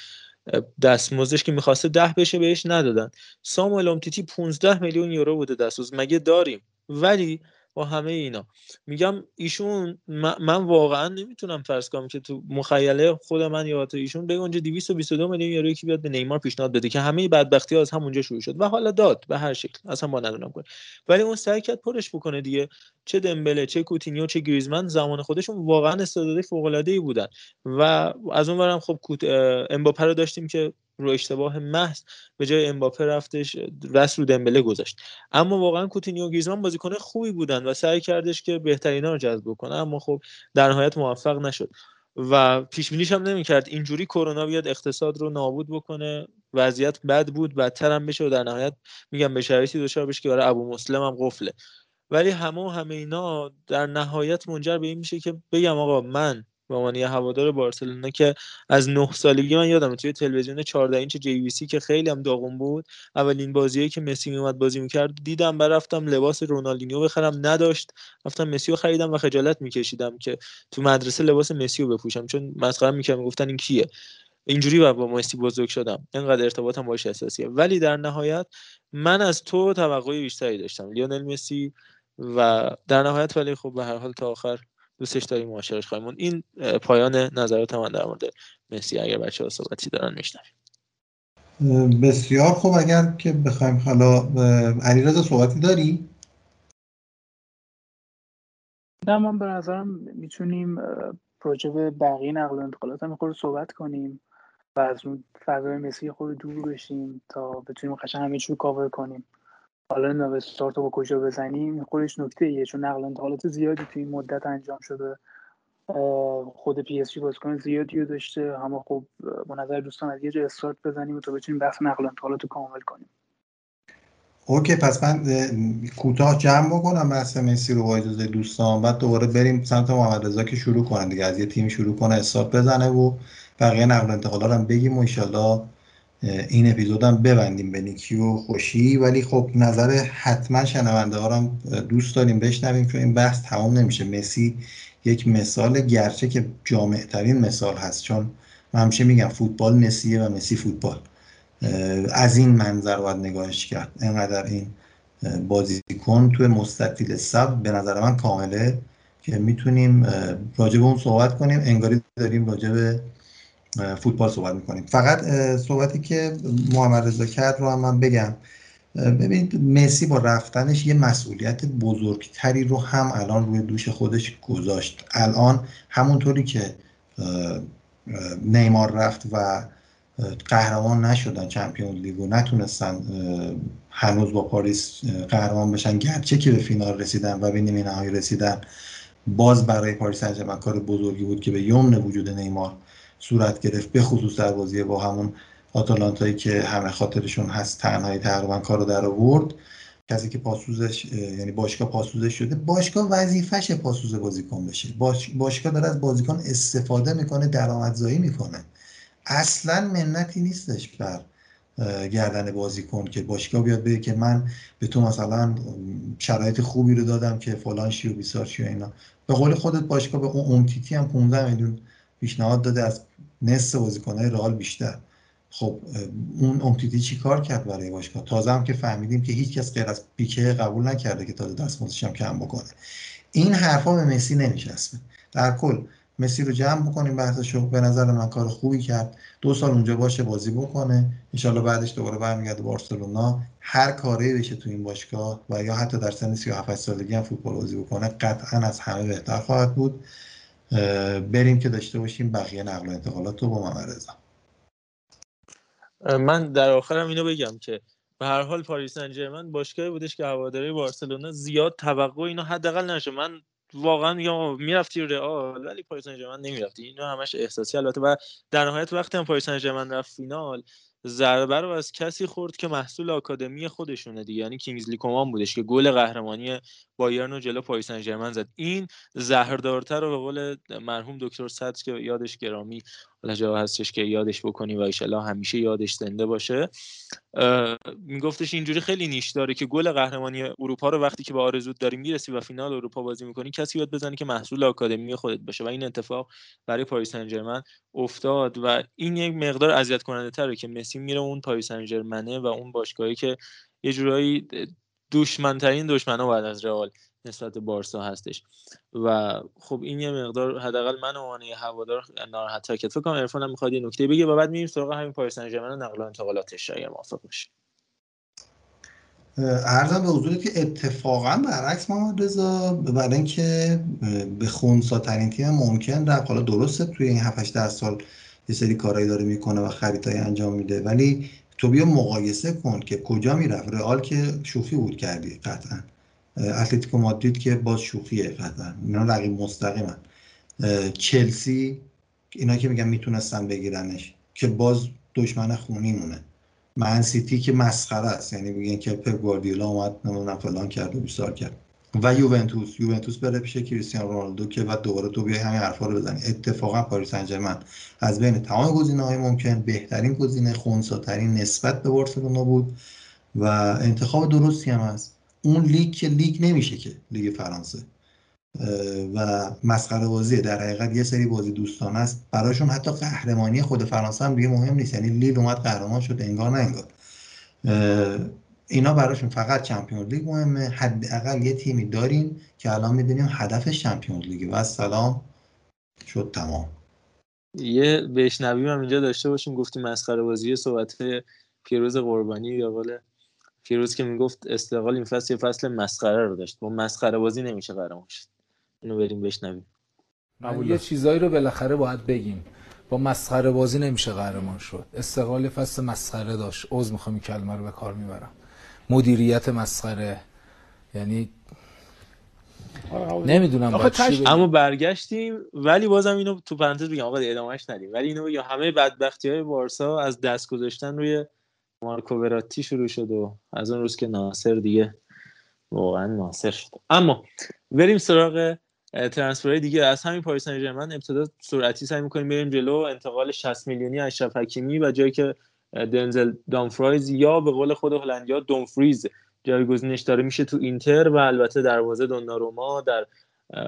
دستمزدش که می‌خواسته ده بشه بهش ندادن. ساموئل امتیتی 15 میلیون یورو بوده دستمزد. مگه داریم؟ ولی با همه اینا. میگم ایشون من واقعا نمی‌تونم فرض کنم که تو مخیله خود من یا تو ایشون بگه اونجا 222 میلیون یورو که بیاد به نیمار پیشنهاد بده که همه بدبختی ها از همونجا شروع شد و حالا داد به هر شکل. اصلا ما ندونم کنه ولی اون سعی کرد پرش بکنه دیگه. چه دمبله چه کوتینیو چه گریزمن زمان خودشون واقعا استعدادی فوق العاده ای بودن. و از اون برم خب امباپه رو داشتیم که رو اشتباه محض به جای امباپه رفتش رس رو دمبله گذاشت. اما واقعا کوتینیو و گریزمان بازیکن خوبی بودن و سعی کردش که بهترینا رو جذب کنه اما خب در نهایت موفق نشد. و پیش بینیش هم نمی‌کرد. اینجوری کرونا بیاد اقتصاد رو نابود بکنه وضعیت بد بود بدتر هم بشه و در نهایت میگم به شرایطی دچار بشه که برای ابو مسلم هم قفله. ولی همه و همه اینا در نهایت منجر به این میشه که بگم آقا من به عنوان یه هوادار بارسلونا که از نه سالگی من یادم توی تلویزیون 14 اینچ جی وی سی که خیلی هم داغون بود اولین بازیایی که مسی میومد بازی می‌کرد دیدم برفتم لباس رونالدینیو بخرم نداشت رفتم مسی رو خریدم و خجالت میکشیدم که تو مدرسه لباس مسی رو بپوشم چون مسخره می‌کردم می‌گفتن این کیه؟ اینجوری با مسی بزرگ شدم اینقدر ارتباطم باش اساسیه ولی در نهایت من از تو توقعی بیشتری داشتم لیونل مسی و در نهایت ولی خب به هر حال تا آخر دوستش داریم معاشرش خواهیم این پایان نظرات من در مورد مسی اگر بچه ها صحبتی دارن میشنویم. بسیار خوب. اگر که بخوایم حالا علیرضا صحبتی داری؟ نه من به نظرم می‌تونیم راجع به بقیه نقل و انتقالات هم خب صحبت کنیم و از اون فضای مسی خود دور بشیم تا بتونیم قشنگ همه چی کاور کنیم. حالا نو استارت رو با کجا بزنیم خودش نکته ایه چون نقل انتقالات زیادی توی این مدت انجام شده. خود PSG بازیکن زیادی رو داشته. اما خب با نظر دوستان از یه جا استارت بزنیم تا بتونیم بحث نقل انتقالات رو کامل کنیم. okay پس من کوتاه جمع بکنم بحث مسی رو با اجازه دوستان. بعد دوباره بریم سمت محمد رضا که شروع کنن دیگه. از یه تیم شروع کنه استارت بزنه و بقیه نقل انتقالات هم بگیم و این اپیزودم ببندیم به نیکی و خوشی ولی خب نظر حتما شنونده ها هم دوست داریم بشنویم چون این بحث تمام نمیشه. مسی یک مثال گرچه که جامع ترین مثال هست چون من همیشه میگم فوتبال مسیه و مسی فوتبال. از این منظر باید نگاهش کرد. اینقدر این بازیکن توی مستطیل سب به نظر من کامله که می‌تونیم راجع به اون صحبت کنیم. انگاری داریم راجع فوتبال صحبت می‌کنیم. فقط صحبتی که محمد رضا کرد رو هم من بگم. ببینید مسی با رفتنش یه مسئولیت بزرگتری رو هم الان روی دوش خودش گذاشت. الان همونطوری که نیمار رفت و قهرمان نشدن چمپیون لیگو نتونستن هنوز با پاریس قهرمان بشن. گرچه که به فینال رسیدن و به نیمه نهایی رسیدن باز برای پاریس سن کار بزرگی بود که به یمن وجود نیمار صورت گرفت به خصوص در بازی با همون آتالانتایی که همه خاطرشون هست تنهایی تقریبا کارو در آورد. کسی که پاسوزش یعنی باشگاه پاسوزش شده باشگاه وظیفش پاسوز بازیکن بشه. باش... باشگاه داره از بازیکن استفاده می‌کنه درآمدزایی می‌کنه. اصلا منتی نیستش بر گردن بازیکن که باشگاه بیاد بگه که من به تو مثلا شرایط خوبی رو دادم که فلان شی و بیسار شی و اینا. به قول خودت باشگاه به اون امتیتی هم 15 میلیون پیشنهاد داده از نصف بازیکنهای رئال بیشتر. خب اون امتیتی چی کار کرد برای باشگاه؟ تازه هم که فهمیدیم که هیچ کس غیر از پیکه قبول نکرده که تازه دستمزدش هم کم بکنه. این حرفا به مسی نمیچسبه. در کل مسی رو جمع بکنیم بحثشو. به نظر من کار خوبی کرد. دو سال اونجا باشه بازی بکنه. انشالله بعدش دوباره برمیگرده بارسلونا. هر کاری بشه تو این باشگاه و یا حتی در سن 37 سالگی هم فوتبال بازی بکنه قطعا از همه بهتر خواهد بود. بریم که داشته باشیم بقیه نقل و انتقالات رو با رضا من در آخرم اینو بگم که به هر حال پاریس سن باشگاهی بودش که هواداری بارسلونا زیاد توقع اینو حداقل نشه. من واقعا میگم می‌رفتی رئال ولی پاریس سن نمی‌رفتی. اینو همش احساسی. البته و در نهایت وقتی هم پاریس سن رفت فینال ضربه رو از کسی خورد که محصول آکادمی خودشونه دیگه یعنی کینگزلی کومان بودش که گل قهرمانی بایرن و جلو پاریس سن زد. این زهردارتر رو به قول مرحوم دکتر صدر که یادش گرامی حالا جا هستش که یادش بکنی و ایشالا همیشه یادش زنده باشه. میگفتش اینجوری خیلی نیش داره که گل قهرمانی اروپا رو وقتی که به آرزوت داری می‌رسی و فینال اروپا بازی می‌کنی کسی یاد بزنی که محصول آکادمی خودت باشه و این اتفاق برای پاریس سن افتاد و این یک مقدار اذیت کننده تره که مسی میره اون پاریس سن و اون باشگاهی که یه جورایی دشمنترین دشمنا بعد از رئال نسبت بارسا هستش. و خب این یه مقدار حداقل من عنوان یه هوادار ناراحت که فکر کنم عرفان هم می‌خواد یه نکته بگه و بعد میریم سراغ همین پاریس سن ژرمن نقل و انتقالاتش اگر موافق باشی ارزم به حضورت که اتفاقا برعکس محمد رضا برای اینکه به خونساترین تیم ممکن رفت. حالا درسته توی این 7 8 سال یه سری کارهایی داره می‌کنه و خریدای انجام میده. ولی تو بیا مقایسه کن که کجا می‌رفت. رئال که شوخی بود کردی قطعا. اتلتیکو مادرید که باز شوخیه قطعا. اینا رقیب مستقیمن. چلسی اینا که میگن می‌تونستن بگیرنش که باز دشمن خونی مونه من سیتی که مسخره است یعنی میگن که پپ گواردیولا اومد نمی‌دونم فلان کرد و بیسار کرد. و یوونتوس یوونتوس بره پیش کریستیانو رونالدو که بعد دوباره تو بیای همین حرفا رو بزنی. اتفاقا پاریس سن از بین تمام گزینه‌های ممکن بهترین گزینه خونساترین نسبت به بارسلونا بود و انتخاب درستی هم هست. اون لیگ که لیگ نمیشه که لیگ فرانسه. و مسخره بازیه. در حقیقت یه سری بازی دوستانه است براشون حتی قهرمانی خود فرانسه هم دیگه مهم نیست. یعنی لیل اومد قهرمان شد انگار نه انگار. اینا براشون فقط چمپیون لیگ مهمه. حداقل یه تیمی داریم که الان می‌دونیم هدفش چمپیون لیگ و سلام شد تمام. یه بشنویم هم اینجا داشته باشیم. گفتیم مسخره بازی صحبت پیروز قربانی یا قول پیروز که می‌گفت استقلال این فصل یه فصل مسخره رو داشت. با مسخره بازی نمیشه قهرمان شد. اینو بریم بشنویم. یه چیزایی رو بالاخره باید بگیم. با مسخره بازی نمیشه قهرمان شد. استقلال فصل مسخره داشت. عذر می‌خوام این کلمه رو به کار می‌برم. مدیریت مسخره. یعنی نمی‌دونم اما برگشتیم. ولی بازم اینو تو پرانتز بگم. آقا ادامهش ندیم. ولی اینو بگم همه بدبختی های بارسا از دست گذاشتن روی مارکو وراتی شروع شد و از اون روز که ناصر دیگه واقعا ناصر شد. اما بریم سراغ ترانسفر دیگه. از همین پاریس سن ابتدا سرعتی سعی می‌کنیم بریم جلو. انتقال 60 میلیونی اشرف حکیمی و جایی که دنزل دامفرایز یا به قول خود هلندیا دونفریز جایگزینش داره میشه تو اینتر و البته دروازه دوناروما در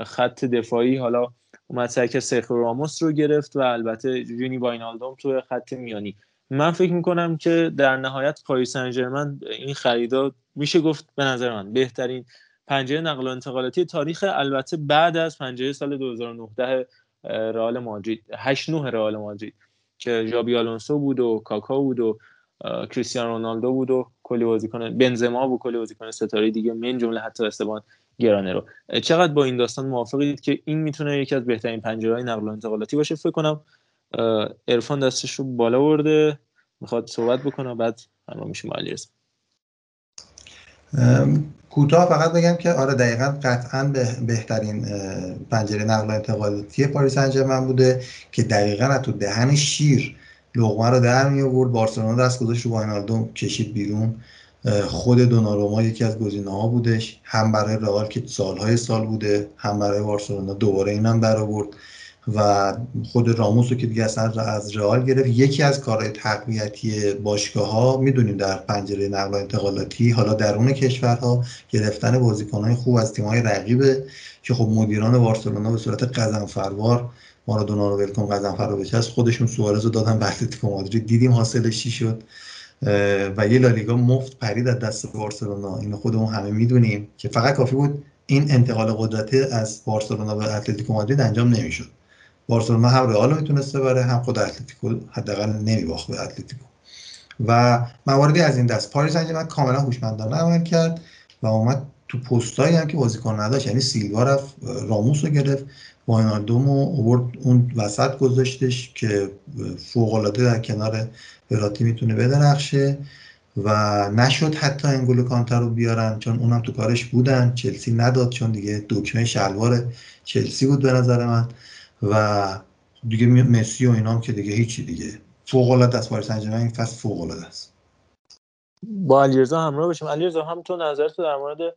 خط دفاعی. حالا اومد سعی که سرخ راموس رو گرفت و البته جونی واینالدوم تو خط میانی. من فکر می‌کنم که در نهایت پاریس سن این خریدا میشه گفت به نظر من بهترین پنجره نقل و انتقالاتی تاریخ البته بعد از پنجره سال 2019 رئال مادرید 8 9 رئال مادرید که ژابی آلونسو بود و کاکا بود و کریستیانو رونالدو بود و کلی بازیکن بنزما بود کلی بازیکن ستاره دیگه من جمله حتی استبان گرانرو چقدر با این داستان موافقید که این می‌تونه یکی از بهترین پنجره های نقل و انتقالاتی باشه؟ فکر کنم عرفان دستش رو بالا برده می‌خواد صحبت بکنه بعد همه میشه علیرضا کوتاه فقط بگم که آره دقیقا قطعا به بهترین پنجره نقل و انتقالاتی پاریس انجمن بوده که دقیقا از تو دهن شیر لغمه رو در می آورد. بارسلونا دست گذاشت رو واینالدوم کشید بیرون. خود دوناروما یکی از گزینه ها بودش. هم برای رئال که سالهای سال بوده هم برای بارسلونا دوباره اینم در آورد. و خود راموس رو که دیگه اصلا از رئال گرفت. یکی از کارهای تقویتی باشگاه ها می‌دونیم در پنجره نقل و انتقالاتی حالا درون کشورها گرفتن بازیکنهای خوب از تیم‌های رقیبه که خب مدیران بارسلونا به صورت غضنفروار مارادونا رو ولکن غضنفر رو بچسب خودشون سوارز رو دادن به اتلتیکو مادرید. دیدیم حاصلش چی شد. و یه لالیگا مفت پرید از دست بارسلونا. اینو خودمون همه می‌دونیم که فقط کافی بود این انتقال قدرتی از بارسلونا به اتلتیکو مادرید انجام نمی‌شد. بارسلونا هم رئال می‌تونسته بره هم خود اتلتیکو حداقل نمیباخت به اتلتیکو. و مواردی از این دست پاریس سن کاملا هوشمندانه عمل کرد و اومد تو پستایی هم که بازیکن نداشت یعنی سیلوا رفت راموس رو گرفت واینالدوم رو اوورد اون وسط گذاشتش که فوق العاده در کنار براتی می‌تونه بدرخشه و نشد حتی انگولو کانتر رو بیارن چون اونم تو کارش بودن. چلسی نداد چون دیگه دکمه شلوار چلسی بود به نظر من. و دیگه مسی و اینام که دیگه هیچی دیگه. فوق العاده است پاریس سن این فصل فوق العاده است. با علیرضا همراه بشیم علیرضا هم تو نظرت در مورد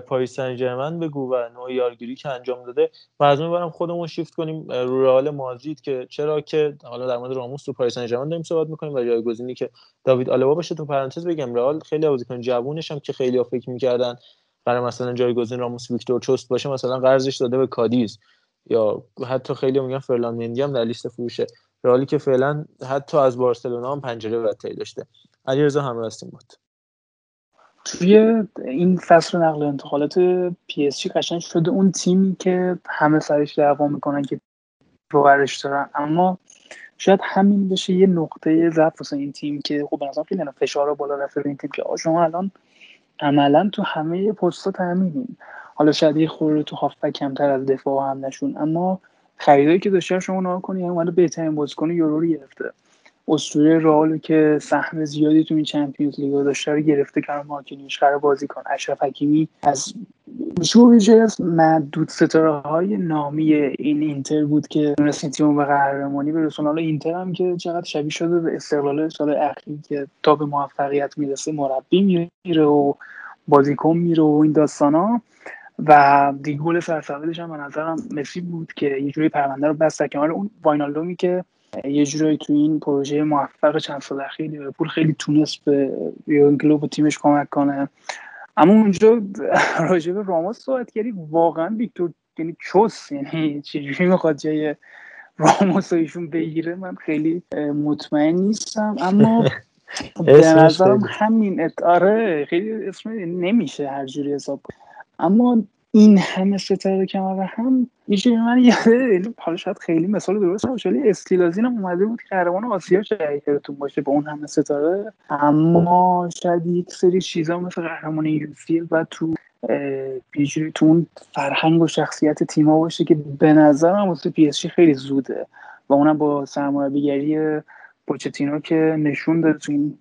پاریس سن ژرمن بگو و نوع یارگیری که انجام داده. و از اون خودمون شیفت کنیم رو رئال مادرید که چرا که حالا در مورد راموس تو پاریس سن ژرمن داریم صحبت می‌کنیم و جایگزینی که داوید آلابا باشه. تو پرانتز بگم رئال خیلی بازیکن جوونش هم که خیلی فکر می‌کردن برای مثلا جایگزین راموس ویکتور چوست باشه مثلا قرضش داده به کادیز. یا حتی خیلی میگن فرلان مندی هم در لیست فروشه رئالی که فعلا حتی از بارسلونا هم پنجره بدتری داشته. علیرضا هم هستیم بود توی این فصل نقل انتقالات پی اس جی قشنگ شده اون تیمی که همه سرش دعوا می‌کنن که باورش دارن. اما شاید همین بشه یه نقطه ضعف واسه این تیم که خب به خیلی فشار بالا رفته این تیم که شما الان عملا تو همه پست‌ها تامینین حالا شاید یه خورده تو هافبک کمتر از دفاع هم نشون. اما خریدایی که داشته شما نگاه کنید یعنی اومده بهترین بازیکن یورو رو گرفته. اسطوره رئال که سهم زیادی تو این چمپیونز لیگ داشته رو گرفته که مارکینیوش قرار بازی کن اشرف حکیمی از میشه از معدود ستاره های نامی این اینتر بود که تونست تیم به قهرمانی برسون حالا اینتر هم که چقدر شبیه شده به استقلال سال اخیر که تا به موفقیت می‌رسه مربی میره و بازیکن میره و این داستانا. و دیگه گل سرسبدش هم به نظرم مسی بود که یه جوری پرونده رو بست کنار اون واینالدومی که یه جورایی تو این پروژه موفق چند سال اخیر لیورپول خیلی تونست به یورگن و تیمش کمک کنه. اما اونجا راجع به راموس صحبت کردی واقعا ویکتور یعنی چوس یعنی چجوری می‌خواد جای راموس ایشون بگیره من خیلی مطمئن نیستم. اما به نظرم همین اتاره خیلی اسم نمیشه هر جوری حساب اما این همه ستاره کنار هم یه من یاده حالا شاید خیلی مثال درست نباشه ولی استیلازین هم اومده بود که قهرمان آسیا شرکتتون باشه با اون همه ستاره. اما شاید یک سری چیزا مثل قهرمان یوفیل و تو پیجوری تو اون فرهنگ و شخصیت تیما باشه که به نظرم واسه پی خیلی زوده و اونم با سرمربیگری پوچتینو که نشون داد تو این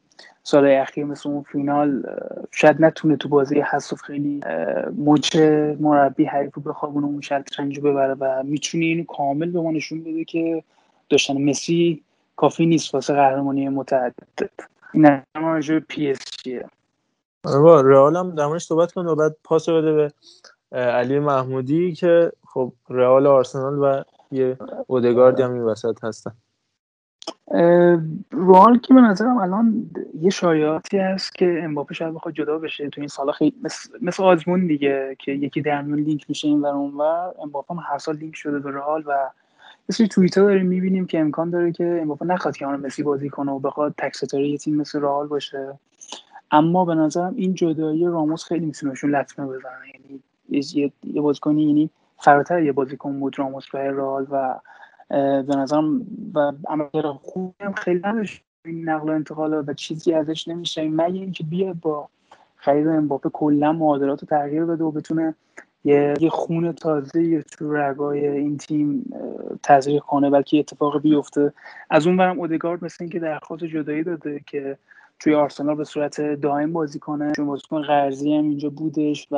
سال اخیر مثل اون فینال شاید نتونه تو بازی حساس خیلی مچ مربی حریف رو بخوابونه اون شطرنج ببره و می‌تونه اینو کامل به ما نشون بده که داشتن مسی کافی نیست واسه قهرمانی متعدد. این راجع PSG ه. آره رئال هم در صحبت کن و بعد پاس بده به علی محمودی که خب رئال آرسنال و یه اودگاردی هم این وسط هستن. روال که به نظرم الان یه شایعاتی هست که امباپه شاید بخواد جدا بشه. تو این سالا خیلی مثل, مثل آزمون دیگه که یکی در میون لینک میشه این ور اونور امباپه هم هر سال لینک شده به رئال و مثل توییتر داریم می‌بینیم که امکان داره که امباپه نخواد که مسی بازی کنه و بخواد تک ستاره یه تیم مثل رئال باشه. اما به نظرم این جدایی راموس خیلی می‌تونه بهشون لطمه بزنه. یعنی یه, یه بازیکنی یعنی فراتر یه بازیکن بود راموس برای رئال و به نظرم و عملکرد خوبی هم خیلی این نقل و انتقال و چیزی ازش نمیشه. مگه اینکه بیاد با خرید امباپه کلا معادلات رو تغییر بده و بتونه یه, یه خون تازه تو رگای این تیم تزریق کنه بلکه اتفاق بیفته. از اون برم اودگارد مثل اینکه درخواست جدایی داده که توی آرسنال به صورت دائم بازی کنه. چون بازیکن قرضی هم اینجا بودش و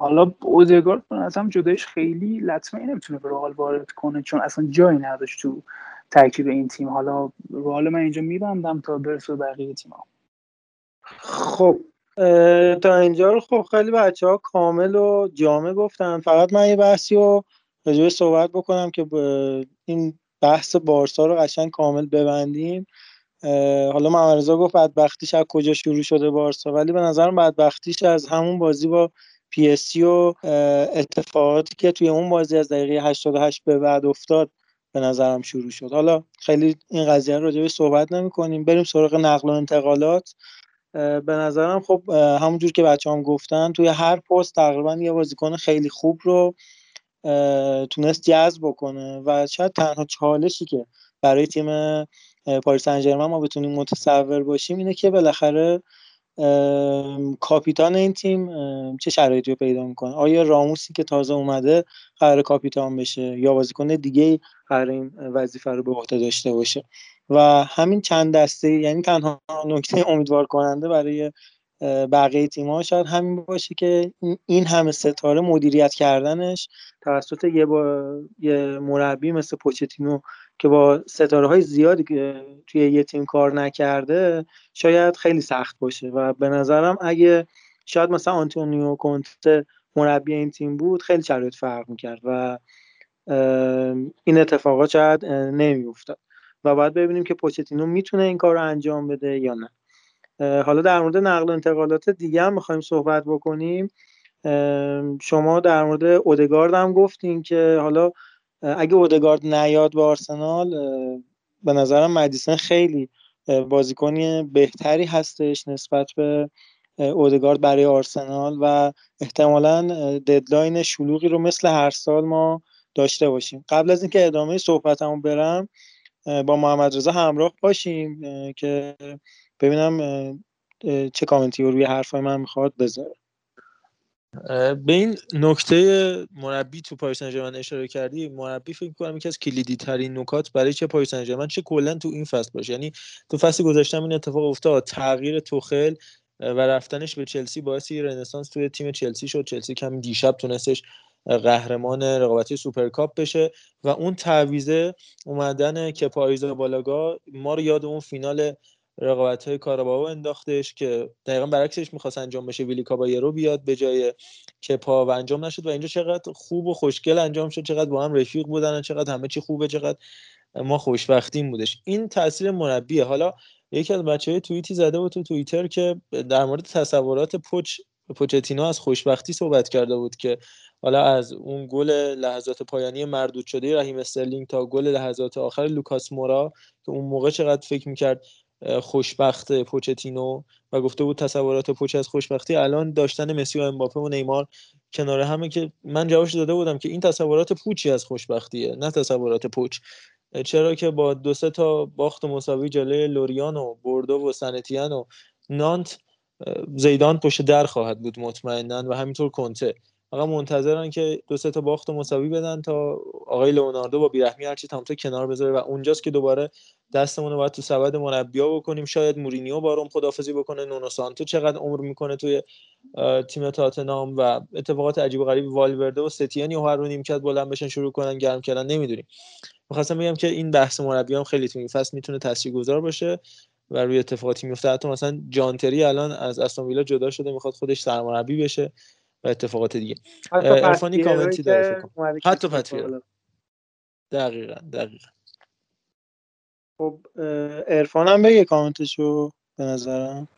حالا اودگارد هم جدایش خیلی لطمه نمی‌تونه به رئال وارد کنه چون اصلا جایی نداشت تو ترکیب این تیم. حالا رئال من اینجا میبندم تا برسه بقیه ها خب تا اینجا رو خب خیلی بچه ها کامل و جامع گفتن. فقط من یه بحثی رو راجع صحبت بکنم که این بحث بارسا رو قشنگ کامل ببندیم. حالا محمد گفت بدبختیش از کجا شروع شده بارسا ولی به نظرم بدبختیش از همون بازی با PSG و اتفاقاتی که توی اون بازی از دقیقه 88 به بعد افتاد به نظرم شروع شد. حالا خیلی این قضیه رو صحبت نمی کنیم بریم سراغ نقل و انتقالات. به نظرم خب همونجور که بچه هم گفتن توی هر پست تقریبا یه بازیکن خیلی خوب رو تونست جذب بکنه و شاید تنها چالشی که برای تیم پاریس سن ما بتونیم متصور باشیم اینه که بالاخره کاپیتان این تیم چه شرایطی رو پیدا می‌کنه؟ آیا راموسی که تازه اومده قرار کاپیتان بشه یا بازیکن دیگه قرار این وظیفه رو به عهده داشته باشه؟ و همین چند دسته یعنی تنها نکته امیدوار کننده برای بقیه تیم ها شاید همین باشه که این همه ستاره مدیریت کردنش توسط یه, با... یه مربی مثل پوچتینو که با ستاره های زیادی که توی یه تیم کار نکرده شاید خیلی سخت باشه. و به نظرم اگه شاید مثلا آنتونیو کونته مربی این تیم بود خیلی شرایط فرق می‌کرد و این اتفاقات شاید نمیافتاد. و باید ببینیم که پوچتینو می‌تونه این کار رو انجام بده یا نه. حالا در مورد نقل و انتقالات دیگه هم می‌خوایم صحبت بکنیم. شما در مورد اودگارد هم گفتین که حالا اگه اودگارد نیاد به آرسنال به نظرم مدیسن خیلی بازیکنی بهتری هستش نسبت به اودگارد برای آرسنال و احتمالا deadline شلوغی رو مثل هر سال ما داشته باشیم. قبل از اینکه ادامه صحبتمو برم با محمد رضا همراه باشیم که ببینم چه کامنتی روی حرفای من می‌خواد بذاره. به این نکته مربی تو پاریس سن اشاره کردی مربی فکر کنم یکی از کلیدی ترین نکات برای چه پاریس سن چه کلا تو این فصل باشه. یعنی تو فصل گذشته این اتفاق افتاد تغییر توخل و رفتنش به چلسی باعث رنسانس توی تیم چلسی شد. چلسی کمی دیشب تونستش قهرمان رقابتی سوپرکاپ بشه و اون تعویضه اومدن کپا آریزابالاگا ما رو یاد اون فینال رقابت های کارابائو انداختش که دقیقا برعکسش می‌خواست انجام بشه. ویلی کابایرو بیاد به جای کپا و انجام نشد و اینجا چقدر خوب و خوشگل انجام شد چقدر با هم رفیق بودن چقدر همه چی خوبه چقدر ما خوشبختیم بودش. این تاثیر مربیه. حالا یکی از بچه های توییتی زده بود تو توییتر که در مورد تصورات پوچ پوچتینو از خوشبختی صحبت کرده بود که حالا از اون گل لحظات پایانی مردود شده رحیم استرلینگ تا گل لحظات آخر لوکاس مورا که اون موقع چقدر فکر می‌کرد خوشبخت پوچتینو و گفته بود تصورات پوچ از خوشبختی الان داشتن مسی و امباپه و نیمار کنار همه که من جوابش داده بودم که این تصورات پوچی از خوشبختیه نه تصورات پوچ. چرا که با دو سه تا باخت مساوی جلوی لوریان و بردو و سنتیان و نانت زیدان پشت در خواهد بود مطمئنا و همینطور کنته. فقط منتظرن که دو سه تا باخت مساوی بدن تا آقای لئوناردو با بیرحمی هرچی تامتا کنار بذاره و اونجاست که دوباره دستمون رو باید تو سبد مربیا بکنیم. شاید مورینیو بارم خدافزی بکنه. نونو سانتو چقدر عمر می‌کنه توی تیم تاتنام و اتفاقات عجیب و غریب والورده و ستیانی و هر رو نیمکت بلند بشن شروع کنن گرم کردن نمی‌دونیم. می‌خواستم بگم که این بحث مربی هم خیلی تو این فصل می‌تونه تاثیرگذار باشه و روی اتفاقاتی میفته حتی مثلا جانتری الان از استون ویلا جدا شده می‌خواد خودش سرمربی بشه. و اتفاقات دیگه. ارفانی کامنتی داره حتی پتریرا دقیقا دقیقا. خب ارفان هم بگه کامنتشو به نظرم.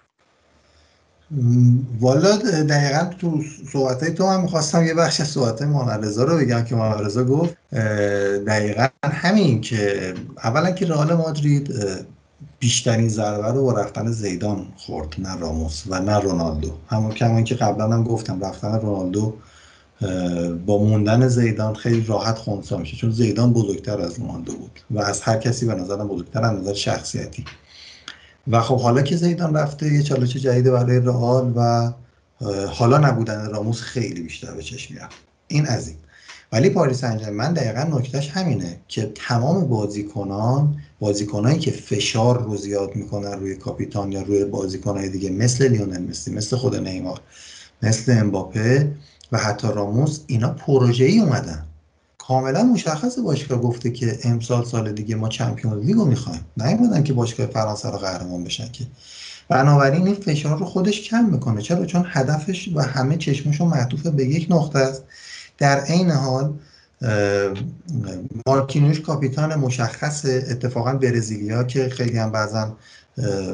والا دقیقا تو صحبت های تو هم می‌خواستم یه بخش از صحبت محمد رو بگم که محمد گفت دقیقا همین که اولا که رئال مادرید بیشترین ضربه رو با رفتن زیدان خورد نه راموس و نه رونالدو. همون که که قبلا هم گفتم رفتن رونالدو با موندن زیدان خیلی راحت خونسا میشه چون زیدان بزرگتر از رونالدو بود و از هر کسی به نظرم بزرگتر از نظر شخصیتی. و خب حالا که زیدان رفته یه چالش جدید برای رئال و حالا نبودن راموس خیلی بیشتر به چشم میاد. این از این. ولی پاریس من دقیقا نکتهش همینه که تمام بازیکنان بازیکنایی که فشار رو زیاد می‌کنن روی کاپیتان یا روی بازیکنهای دیگه مثل لیونل مسی مثل خود نیمار مثل امباپه و حتی راموس اینا پروژه ای اومدن. کاملا مشخص باشگاه گفته که امسال سال دیگه ما چمپیونز لیگ رو می‌خوایم. نیومدن که باشگاه فرانسه رو قهرمان بشن که. بنابراین این فشار رو خودش کم می‌کنه. چرا؟ چون هدفش و همه چشمشون معطوف به یک نقطه است. در عین حال مارکینوش کاپیتان مشخص اتفاقا برزیلیا که خیلی هم بعضا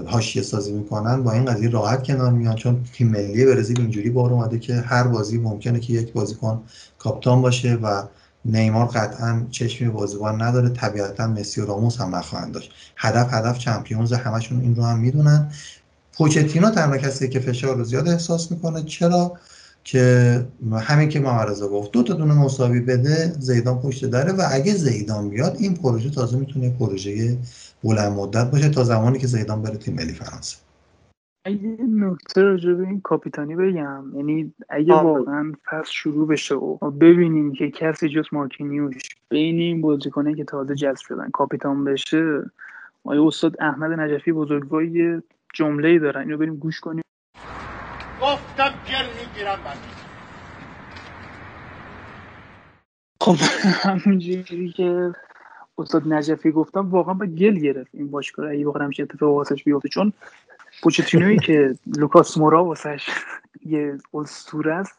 حاشیه سازی می‌کنن با این قضیه راحت کنار میان چون تیم ملی برزیل اینجوری بار اومده که هر بازی ممکنه که یک بازیکن کاپیتان باشه و نیمار قطعا چشمی بازیکن نداره. طبیعتا مسی و راموس هم نخواهند داشت. هدف هدف چمپیونز همشون این رو هم می‌دونن. پوچتینو تنها کسی که فشار رو زیاد احساس می‌کنه چرا؟ که همین که محمد گفت دو تا دونه مساوی بده زیدان پشت داره و اگه زیدان بیاد این پروژه تازه می‌تونه پروژه بلند مدت باشه تا زمانی که زیدان بره تیم ملی فرانسه. اگه نکته راجع به این کاپیتانی بگم یعنی اگه واقعا پس شروع بشه و ببینیم که کسی جز مارکینیوش بین این بازیکنه که تازه جذب شدن کاپیتان بشه آیا استاد احمد نجفی بزرگواری جمله دارن اینو بریم گوش کنیم. گفتم گل می‌گیرم خب همونجوری که استاد نجفی گفتم واقعا با گل گرفت این باشگاه. اگه واقعا همچین اتفاق واسش بیفته چون پوچتینوی که لوکاس مورا واسش یه اسطوره است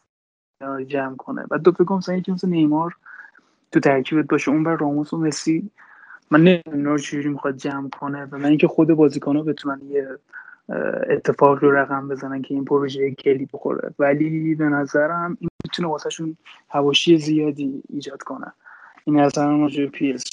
جمع کنه. و دو فکر کنم یکی مثل نیمار تو ترکیبت باشه اون بر راموس و مسی. من نمی‌دونم چجوری می‌خواد جمع کنه و من اینکه خود بازیکن ها بتونن یه اتفاق رو رقم بزنن که این پروژه کلی بخوره. ولی به نظرم این می‌تونه واسهشون هواشی زیادی ایجاد کنه. این از راجع پی اس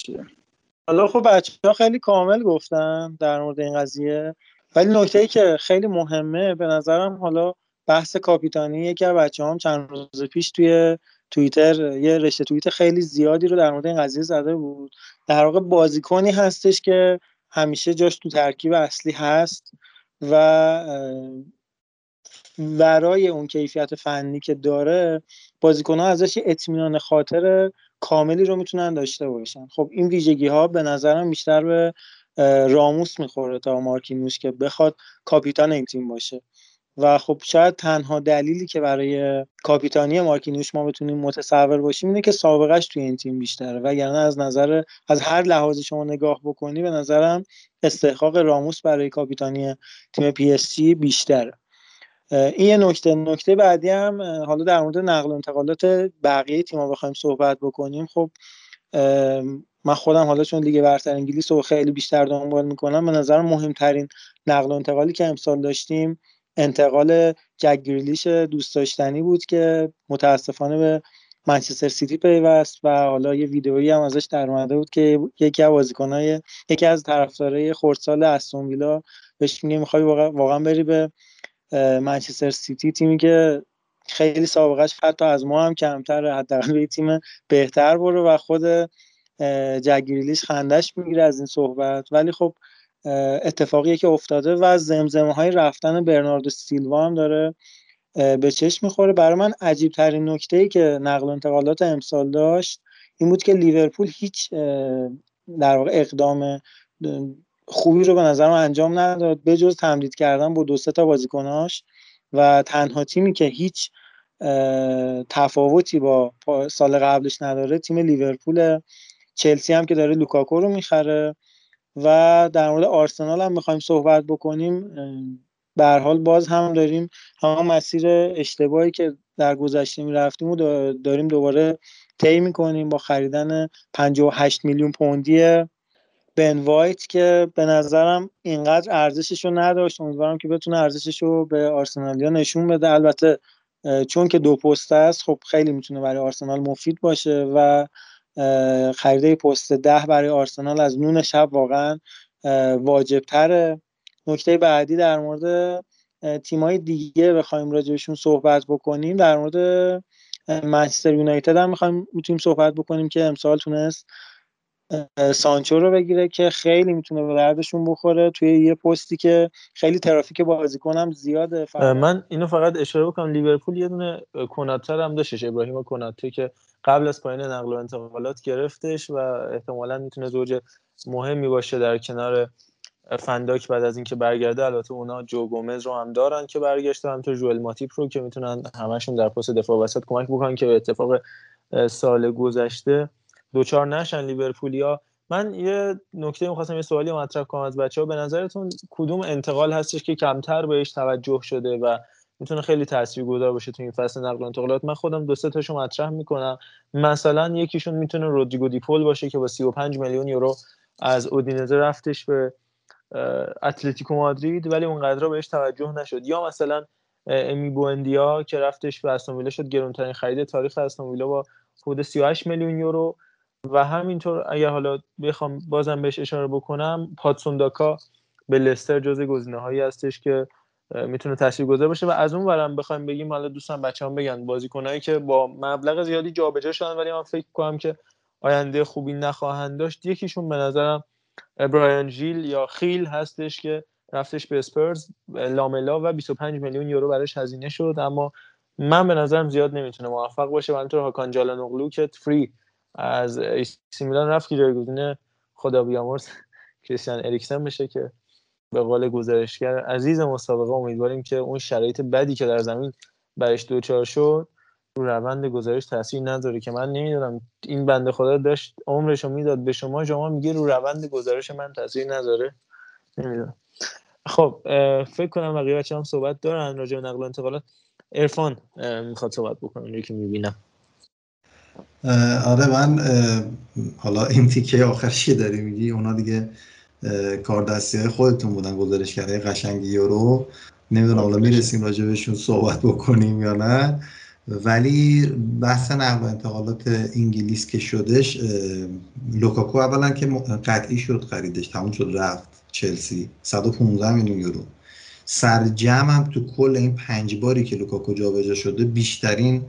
حالا خب بچه ها خیلی کامل گفتن در مورد این قضیه. ولی نکته ای که خیلی مهمه به نظرم حالا بحث کاپیتانی یکی از بچه هم چند روز پیش توی توییتر یه رشته توییت خیلی زیادی رو در مورد این قضیه زده بود. در واقع بازیکنی هستش که همیشه جاش تو ترکیب اصلی هست. و برای اون کیفیت فنی که داره بازیکن ها ازش اطمینان خاطر کاملی رو می‌تونن داشته باشن. خب این ویژگی ها به نظرم بیشتر به راموس می‌خوره تا مارکینوس که بخواد کاپیتان این تیم باشه. و خب شاید تنها دلیلی که برای کاپیتانی مارکینیوش ما بتونیم متصور باشیم اینه که سابقش توی این تیم بیشتره. وگرنه از نظر از هر لحاظی شما نگاه بکنی به نظرم استحقاق راموس برای کاپیتانی تیم پی اس جی بیشتره. این نکته. نکته بعدی هم حالا در مورد نقل و انتقالات بقیه تیم‌ها بخوایم صحبت بکنیم. خب من خودم حالا چون لیگ برتر انگلیس رو خیلی بیشتر دنبال می‌کنم به نظر مهمترین نقل و انتقالی که امسال داشتیم انتقال جک گریلیش دوست داشتنی بود که متاسفانه به منچستر سیتی پیوست و حالا یه ویدئویی هم ازش در اومده بود که یکی از بازیکنای یکی از طرفدارای خردسال استون ویلا بهش میگه می‌خوای واقعا بری به منچستر سیتی تیمی که خیلی سابقش حتی از ما هم کمتر حداقل به تیم بهتر برو و خود جگریلیش خندش می‌گیره از این صحبت. ولی خب اتفاقی که افتاده و زمزمه های رفتن برناردو سیلوا هم داره به چشم می‌خوره. برای من عجیب ترین نکته ای که نقل و انتقالات امسال داشت این بود که لیورپول هیچ در واقع اقدام خوبی رو به نظرم انجام نداد. به جز تمدید کردن با دو تا بازیکناش و تنها تیمی که هیچ تفاوتی با سال قبلش نداره تیم لیورپول چلسی هم که داره لوکاکو رو می‌خره. و در مورد آرسنال هم می‌خوایم صحبت بکنیم به حال باز هم داریم همه مسیر اشتباهی که در گذشته می‌رفتیم و داریم دوباره طی می‌کنیم با خریدن 58 میلیون پوندی بن وایت که به نظرم اینقدر ارزشش رو نداشت. امیدوارم که بتونه ارزشش رو به آرسنالیا نشون بده. البته چون که دو پست است خب خیلی می‌تونه برای آرسنال مفید باشه و خریده پست ده برای آرسنال از نون شب واقعا واجب تره نکته بعدی در مورد تیمای دیگه بخوایم راجبشون صحبت بکنیم. در مورد منچستر یونایتد هم می‌خوایم می‌تونیم صحبت بکنیم که امسال تونست سانچو رو بگیره که خیلی می‌تونه به دردشون بخوره. توی یه پستی که خیلی ترافیک بازیکنم زیاده من اینو فقط اشاره بکنم. لیورپول یه دونه کناتر هم داشتش ابراهیم کناته که قبل از پایین نقل و انتقالات گرفتش و احتمالا می‌تونه زوج مهمی باشه در کنار فنداک بعد از اینکه برگرده. البته اونا جو گومز رو هم دارن که برگشته همینطور جوئل ماتیپ رو که می‌تونن همشون در پست دفاع وسط کمک بکنن که به اتفاق سال گذشته دوچار نشن لیورپولیا. من یه نکته می‌خواستم یه سوالی مطرح کنم از بچه ها به نظرتون کدوم انتقال هستش که کمتر بهش توجه شده و می‌تونه خیلی تاثیرگذار باشه تو این فصل نقل و انتقالات؟ من خودم دو سه تاشو مطرح می‌کنم. مثلا یکیشون می‌تونه رودریگو دیپول باشه که با 35 میلیون یورو از اودینزه رفتش به اتلتیکو مادرید ولی اونقدر بهش توجه نشد. یا مثلا امی بوندیا که رفتش به استون شد گرونترین خرید تاریخ استون با حدود 38 میلیون یورو. و همینطور اگر حالا بخوام بازم بهش اشاره بکنم پاتسونداکا به لستر جزء گزینه هایی هستش که می‌تونه تاثیرگذار باشه و از اون ورم بخوایم بگیم حالا دوستان بچه‌ها بگن بازیکنایی که با مبلغ زیادی جابجا شدن ولی من فکر کنم که آینده خوبی نخواهند داشت. یکیشون به نظرم برایان ژیل یا خیل هستش که رفتش به اسپرز لاملا و 25 میلیون یورو براش هزینه شد اما من به نظرم زیاد نمی‌تونه موفق باشه. و همینطور هاکان جالانوغلو که فری از ایسی میلان رفت که جایگزین خدا بیامرز. کریستیان اریکسن بشه که به قول گزارشگر عزیز مسابقه امیدواریم که اون شرایط بدی که در زمین برش دوچار شد رو روند گزارش تاثیر نداره که من نمی‌دونم این بنده خدا داشت عمرش رو می‌داد به شما شما میگه رو روند گزارش من تاثیر نداره نمی‌دونم. خب فکر کنم بقیه بچه هم صحبت دارن راجع به نقل و انتقالات. ارفان می‌خواد صحبت بکنه که می‌بینم. آره من حالا این تیکه آخرش که داری میگی؟ اونا دیگه کار دستی های خودتون بودن گزارشگرای قشنگ یورو. نمی‌دونم حالا می‌رسیم راجع بهشون صحبت بکنیم یا نه. ولی بحث نقل و انتقالات انگلیس که شدش لوکاکو اولا که قطعی شد خریدش تموم شد رفت چلسی. 115 میلیون یورو. سرجمع هم تو کل این پنج باری که لوکاکو جابجا شده بیشترین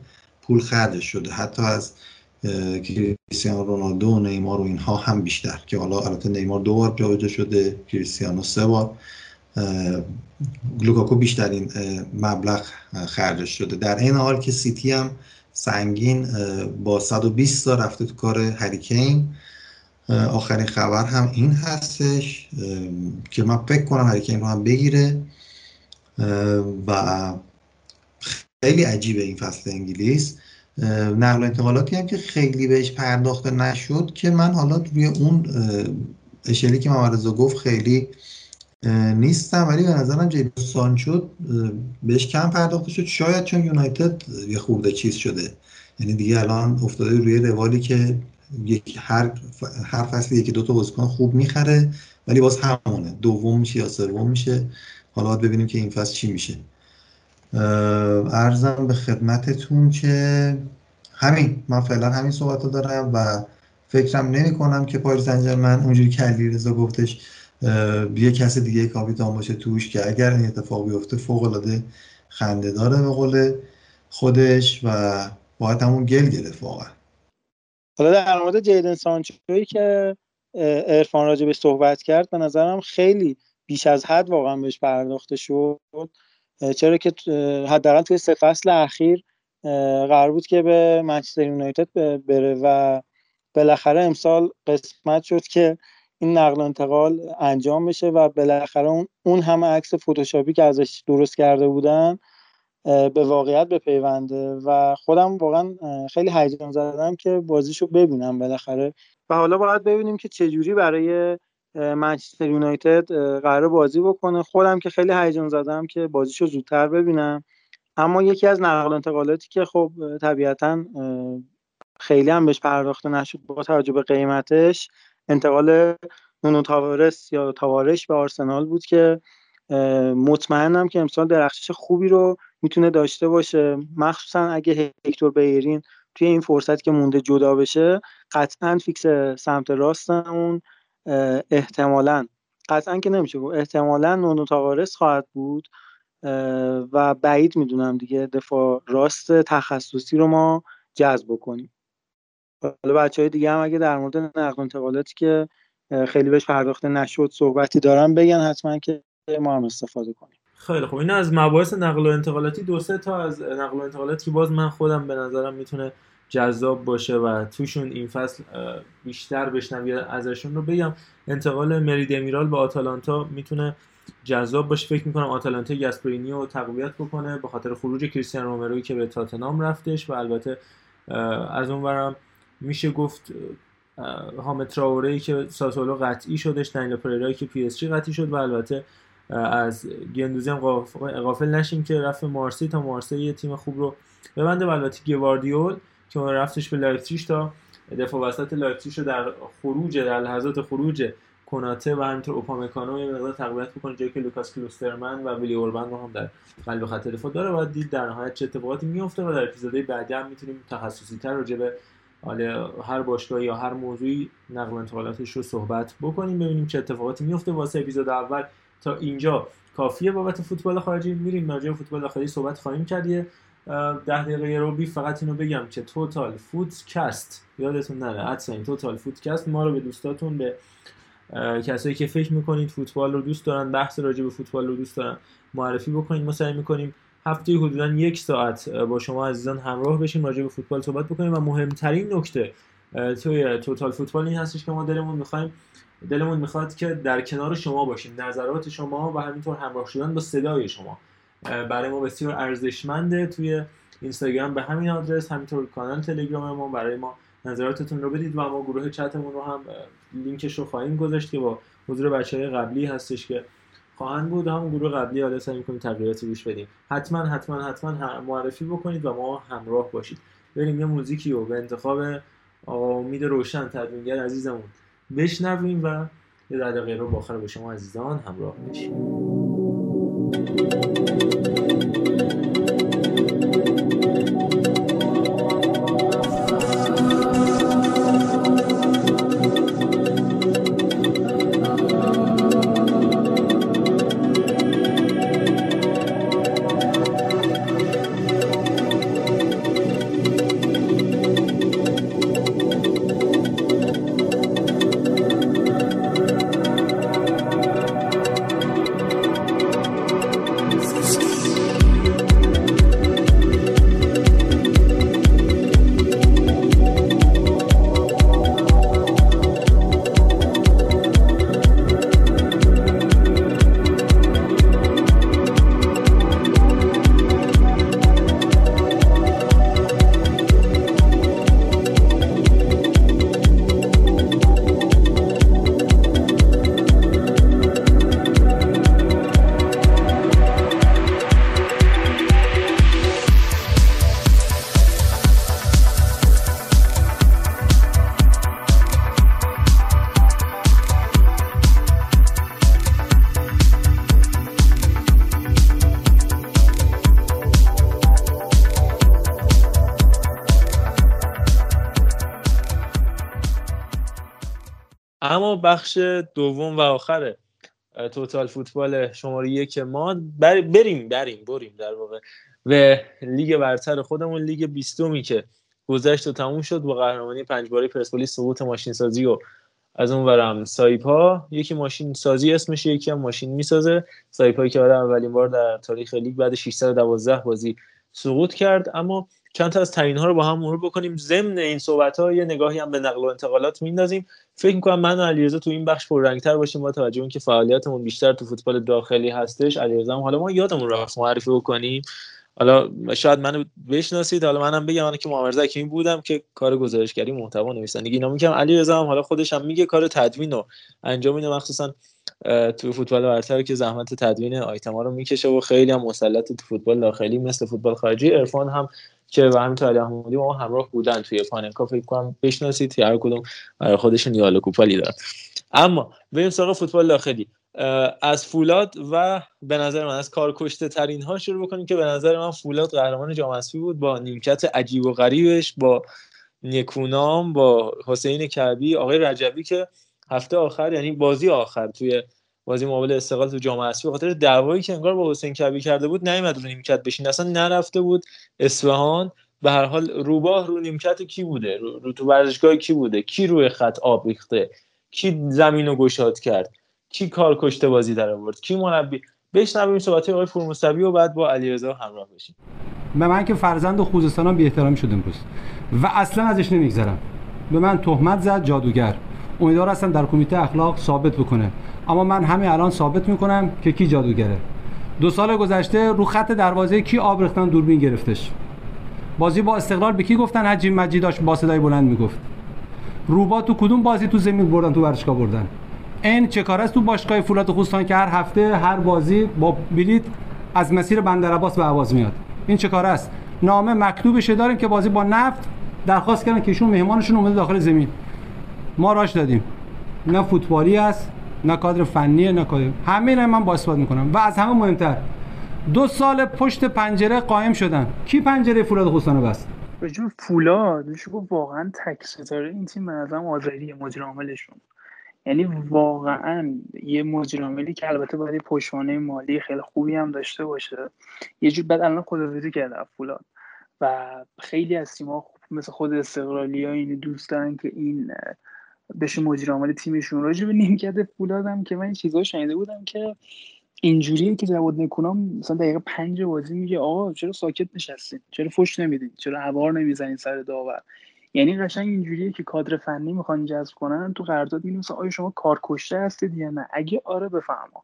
پول خرجش شده. حتی از کریستیانو رونالدو و نیمار و اینها هم بیشتر که حالا البته نیمار دو بار جابجا شده کریستیانو سه بار. لوکاکو بیشترین مبلغ خرجش شده. در این حال که سیتی هم سنگین با 120 تا رفته تو کار هریکین. آخرین خبر هم این هستش که من فکر کنم هریکین رو هم بگیره. و خیلی عجیبه این فصل انگلیس. نقل انتقالاتی هم که خیلی بهش پرداخته نشد که من حالا روی اون اشلی که ممرزا گفت خیلی نیستم. ولی به نظرم جیدون سانچو بهش کم پرداخته شد. شاید چون یونایتد یه خورده چیز شده. یعنی دیگه الان افتاده روی روالی که یک هر هر فصل یکی دو تا بازیکن خوب می‌خره ولی باز همونه. دوم میشه یا سوم میشه. حالا ببینیم که این فصل چی میشه. ارزم به خدمتتون که همین من فعلا همین صحبت رو دارم و فکرم نمی کنم که پاریس من اونجوری که علیرضا گفتش یه کس دیگه کاپیتان باشه توش که اگر این اتفاق بیفته فوق العاده خنده داره به قول خودش و باید همون گل گرفت واقعا. حالا در مورد جیدن سانچوی که ارفان راجع به صحبت کرد به نظرم خیلی بیش از حد واقعا بهش پرداخته شد. چرا که حداقل توی سه فصل اخیر قرار بود که به منچستر یونایتد بره و بالاخره امسال قسمت شد که این نقل و انتقال انجام بشه و بالاخره اون همه عکس فتوشاپی که ازش درست کرده بودن به واقعیت بپیونده و خودم واقعا خیلی هیجان زدم که بازیشو ببینم بالاخره. و حالا باید ببینیم که چجوری برای منچستر یونایتد قرار بازی بکنه. خودم که خیلی هیجان زدم که بازیشو زودتر ببینم. اما یکی از نقل انتقالاتی که خب طبیعتا خیلی هم بهش پرداخته نشد با توجه به قیمتش انتقال نونو تاوارس یا تاوارش به آرسنال بود که مطمئنم که امسال درخشش خوبی رو می‌تونه داشته باشه. مخصوصا اگه هکتور بیرین توی این فرصت که مونده جدا بشه قطعا فیکس سمت راست اون احتمالا. قطعا که نمیشه گفت. احتمالا نونو تاوارس خواهد بود و بعید می‌دونم دیگه دفاع راست تخصصی رو ما جذب کنیم حالا بچه های دیگه هم اگه در مورد نقل انتقالاتی که خیلی بهش پرداخته نشد صحبتی دارن بگن حتما که ما هم استفاده کنیم. خیلی خوب. این از مباحث نقل و انتقالاتی دو سه تا از نقل و انتقالاتی که باز من خودم به نظرم می‌تونه جذاب باشه و توشون این فصل بیشتر بشنوم یا ازشون رو بگم. انتقال مری دمیرال به آتالانتا می‌تونه جذاب باشه. فکر می‌کنم آتالانتا گاسپرینی رو تقویت بکنه به خاطر خروج کریستیان رومرو که به تاتنام رفتش و البته از اونورم میشه گفت حامد تراوره که ساسولو قطعی شدش دنیل پریرایی که پی اس جی قطعی شد و البته از گندوزی هم غافل نشیم که رفت مارسی تا مارسی تیم خوب رو ببنده و البته گواردیول که رفتش به لایپزیگ تا دفاع وسط لایپزیگ رو در خروج در لحظات خروج کناته و همینطور اوپامکانو یه مقدار تقویت بکنه جایی که لوکاس کلوسترمن و ویلی اوربان رو هم در قلب خط دفاع داره. و دید در نهایت چه اتفاقاتی میفته و در اپیزودهای بعدی هم می‌تونیم تخصصی تر راجع به هر باشگاه یا هر موضوعی نقل و انتقالاتش رو صحبت بکنیم ببینیم چه اتفاقاتی میفته واسه اپیزود اول تا اینجا کافیه بابت فوتبال خارجی. میریم راجع فوتبال داخلی صحبت خواهیم کرد. یه ده دقیقه رو بی فقط اینو بگم که Total Footcast یادتون نره این Total Footcast ما رو به دوستاتون به کسایی که فکر می‌کنید فوتبال رو دوست دارن بحث راجع به فوتبال رو دوست دارن معرفی بکنید ما سعی می‌کنیم هفته حدودا یک ساعت با شما عزیزان همراه بشیم راجع به فوتبال صحبت بکنیم و مهمترین نکته توی توتال فوتبال این هستش که ما دلمون می‌خوایم دلمون می‌خواد که در کنار شما باشیم نظرات شما و همینطور همراه شدن با صدای شما. برای ما بسیار ارزشمنده. توی اینستاگرام به همین آدرس همینطور کانال تلگرام ما برای ما نظراتتون رو بدید و ما گروه چتمون رو هم لینکش رو خواهیم گذاشت که با حضور بچه های قبلی هستش که خواهند بود. هم گروه قبلی حالا سعی می‌کنیم تغییراتی روش بدیم. حتما حتما حتما معرفی بکنید و ما همراه باشید. بریم یه موزیکی رو به انتخاب آقا امید روشن تدوینگر عزیزمون بشنویم و یه دقیقه رو با آخر به شما عزیزان همراه بشیم. thank you اما بخش دوم و آخر توتال فوتبال شماره یک ما بر... بریم بریم بریم در واقع. به لیگ برتر خودمون لیگ بیستومی که گذشت و تموم شد با قهرمانی پنج باره پرسپولیس سقوط ماشین سازی و از اون ورم سایپا. یکی ماشین سازی اسمش یکی هم ماشین می‌سازه. سایپا که برای اولین بار در تاریخ لیگ بعد 612 بازی سقوط کرد. اما چند تا از تعیین ها رو با هم مرور بکنیم. ضمن این صحبت ها یه نگاهی هم به نقل و انتقالات میندازیم. فکر می‌کنم من و علیرضا تو این بخش پررنگتر باشیم با توجه اینکه فعالیتمون بیشتر تو فوتبال داخلی هستش. علیرضا حالا ما یادمون رفت معرفی بکنیم. حالا شاید منو بشناسید. حالا منم بگم من که محمد زکی بودم که کار گزارشگری محتوا نویسندگی اینا میگم علیرضا هم حالا خودش هم میگه کار تدوین و انجام میده. مخصوصا تو فوتبال برتر که زحمت تدوین آیتما رو می‌کشه و خیلی هم مسلط تو فوتبال داخلی مثل فوتبال خارجی. عرفان هم که و همینطور علی احمدی ما همراه بودن توی پاننکا فکر کنم بشناسید هر کدوم برای خودشون یالا کوپالی دارن. اما بریم سراغ فوتبال داخلی. از فولاد و به نظر من از کارکشته ترین ها شروع بکنیم که به نظر من فولاد قهرمان جام اسفی بود با نیمکت عجیب و غریبش با نکونام با حسین کعبی آقای رجبی که هفته آخر یعنی بازی آخر توی بازی مقابل استقلال تو جام اسفی خاطر دعوایی که انگار با حسین کبی کرده بود نیومد رو نیمکت بشین. اصلا نرفته بود اصفهان. به هر حال روباه رو نیمکت کی بوده؟ رو, رو تو ورزشگاه کی بوده؟ کی روی خط آب ریخته؟ کی زمین رو گشاد کرد؟ کی کار کشته بازی در آورد؟ کی مربی؟ بشنویم صحبت آقای فرموسوی و بعد با علیرضا همراه بشیم. به من که فرزند خوزستانم بی احترامی شد امروز و اصلا ازش نمیگذرم. به من تهمت زد جادوگر. امیدوار هستم در کمیته اخلاق ثابت بکنه. اما من همین الان ثابت می‌کنم که کی جادوگره. دو سال گذشته رو خط دروازه کی آب ریختن دوربین گرفتش. بازی با استقلال به کی گفتن؟ حجی مجید داشت با صدای بلند می‌گفت. روبا تو کدوم بازی تو زمین بردن تو ورزشگاه بردن؟ این چه کار است تو باشگاه فولاد خوستان که هر هفته هر بازی با بلیت از مسیر بندر عباس به عواز میاد. این چه کار است؟ نامه مکتوبش داریم که بازی با نفت درخواست کردن که ایشون مهمانشون اومده داخل زمین. ما راش دادیم. نه فوتبالی است نه کادر فنی نه کادر. همه اینا من با اثبات می‌کنم. و از همه مهمتر دو سال پشت پنجره قائم شدن. کی پنجره فولاد خوستانو بست؟ رجوع فولاد. میشه گفت واقعا تک ستاره. این تیم به نظرم آذری مدیر عاملشون یعنی واقعا یه مدیر که البته باید پشتوانه مالی خیلی خوبی هم داشته باشه. یه جور بعد الان خداویسی کرده فولاد. و خیلی از تیم‌ها مثل خود استقلالی ها این دوست دارن که این بشه مدیر عامل تیمشون. راجع به نیمکت فولادم که من این چیزا شنیده بودم که اینجوریه که جواد نکونام مثلا دقیقه پنج بازی میگه آقا چرا ساکت نشستین؟ چرا فش نمیدین؟ چرا هوار نمی‌زنین سر داور؟ یعنی قشنگ اینجوریه که کادر فنی می‌خوان جذب کنن تو قرارداد مثلا آیا شما کار کشته هستید یا نه؟ اگه آره بفهمم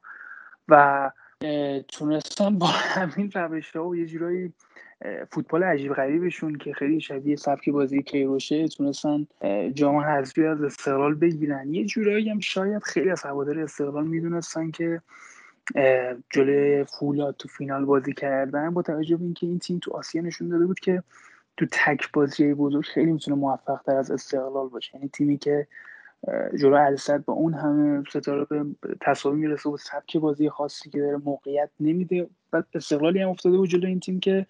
و تونستن با همین روش ها و یه جورایی فوتبال عجیب غریبشون که خیلی شبیه سبک بازی کیروشه تونستن جام حذفی از استقلال بگیرن. یه جورایی هم شاید خیلی از هوادار استقلال می‌دونستن که جلوی فولاد تو فینال بازی کردن با توجه به اینکه این تیم تو آسیا نشون داده بود که تو تک بازی بزرگ خیلی می‌تونه موفق تر از استقلال باشه. یعنی تیمی که جلو الصد با اون همه ستاره به تصاوی می‌رسه و سبک بازی خاصی که داره موقعیت نمیده. بعد استقلالی هم افتاده بود جلو این تیم که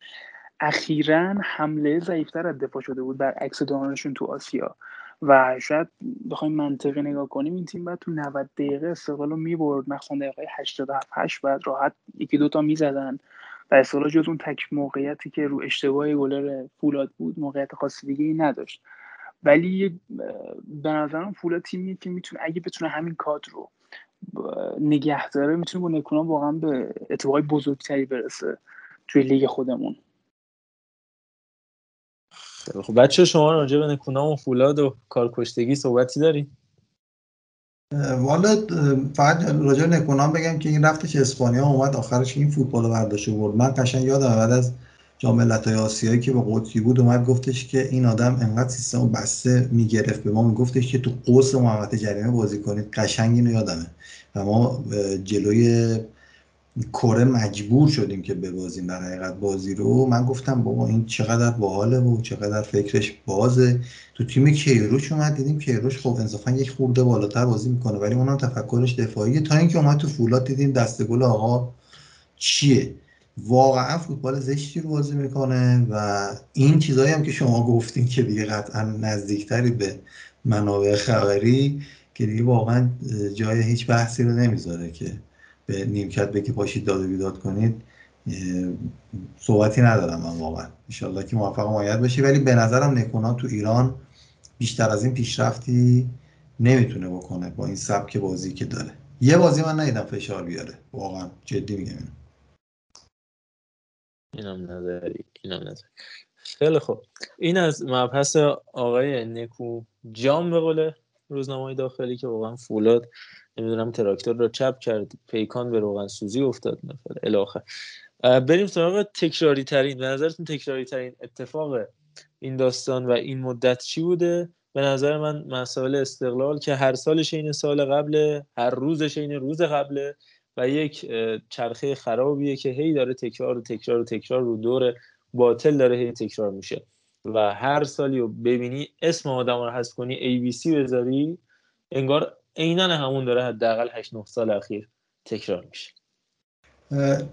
اخیرا حمله ضعیفتر از دفاع شده بود برعکس دانشون تو آسیا. و شاید بخوایم منطقی نگاه کنیم این تیم بعد تو 90 دقیقه استقلال رو می‌برد. مخصوصا دقیقه 87 8 بعد راحت یکی دوتا می‌زدن. و استقلال جز اون تک موقعیتی که رو اشتباه گلر فولاد بود موقعیت خاص دیگه ای نداشت. ولی به نظرم فولاد تیمیه که می‌تونه اگه بتونه همین کادر رو نگه داره می‌تونه با نکونام واقعا به اتفاقای بزرگتری برسه توی لیگ خودمون. خب بچه شما راجع به نکونام و فولاد و کارکشتگی صحبتی داری؟ والا فقط راجع نکونام بگم که این رفتش اسپانیا اومد آخرش این فوتبال برداشته برد من قشنگ یادم بعد از جام ملت‌های آسیایی که با قطبی بود اومد گفتش که این آدم انقدر سیستم بسته می‌گرفت به ما. میگفتش که تو قوس محوطه جریمه بازی کنید. قشنگ اینو یادمه. و ما جلوی کره مجبور شدیم که ببازیم در حقیقت بازی رو. من گفتم بابا این چقدر باحاله و چقدر فکرش بازه. تو تیم کیروش اومد دیدیم کیروش خب انصافا یک خورده بالاتر بازی می‌کنه ولی اونم تفکرش دفاعیه. تا اینکه اومد تو فولاد دیدیم دست گل آقا چیه؟ واقعا فوتبال زشتی رو بازی می‌کنه و این چیزایی هم که شما گفتین که دیگه قطعا نزدیکتری به منابع خبری که دیگه واقعا جای هیچ بحثی رو نمی‌ذاره که به نیمکت بگی پاشید داد و بیداد کنید صحبتی ندارم من واقعا. انشالله که موفق مایت بشی. ولی به نظرم نکونا تو ایران بیشتر از این پیشرفتی نمی‌تونه بکنه با این سبک بازی که داره. یه بازی من ندیدم فشار بیاره. واقعا جدی میگم اینم نداری اینم نداری خیلی خوب. این از مبحث آقای نکو جام به قول روزنامه داخلی که واقعا فولاد نمی‌دونم تراکتور رو چپ کرد پیکان به روغن سوزی افتاد مثلا الاخر بریم سراغ تکراری ترین. به نظرتون تکراری ترین اتفاق این داستان و این مدت چی بوده؟ به نظر من مسائل استقلال که هر سالش این سال قبل هر روزش این روز قبله و یک چرخه خرابیه که هی داره تکرار و تکرار و تکرار رو دور باطل داره هی تکرار میشه. و هر سالی رو ببینی اسم آدم رو حذف کنی ABC بذاری انگار عینا همون داره حداقل 8 9 سال اخیر تکرار میشه.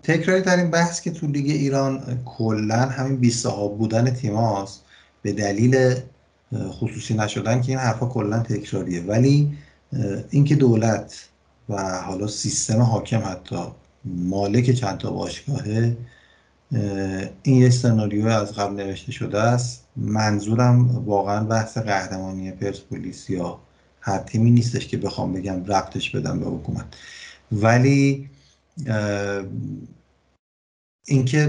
تکراری ترین بحث که تو لیگ ایران کلا همین 20 صاحب بودن تیماست به دلیل خصوصی نشدن که این حرفا کلا تکراریه. ولی اینکه دولت و حالا سیستم حاکم حتی مالک چند تا باشگاهه این یه سناریو از قبل نوشته شده است. منظورم واقعا بحث قهرمانی پرسپولیس یا هر تیمی نیستش که بخوام بگم ربطش بدم به حکومت. ولی اینکه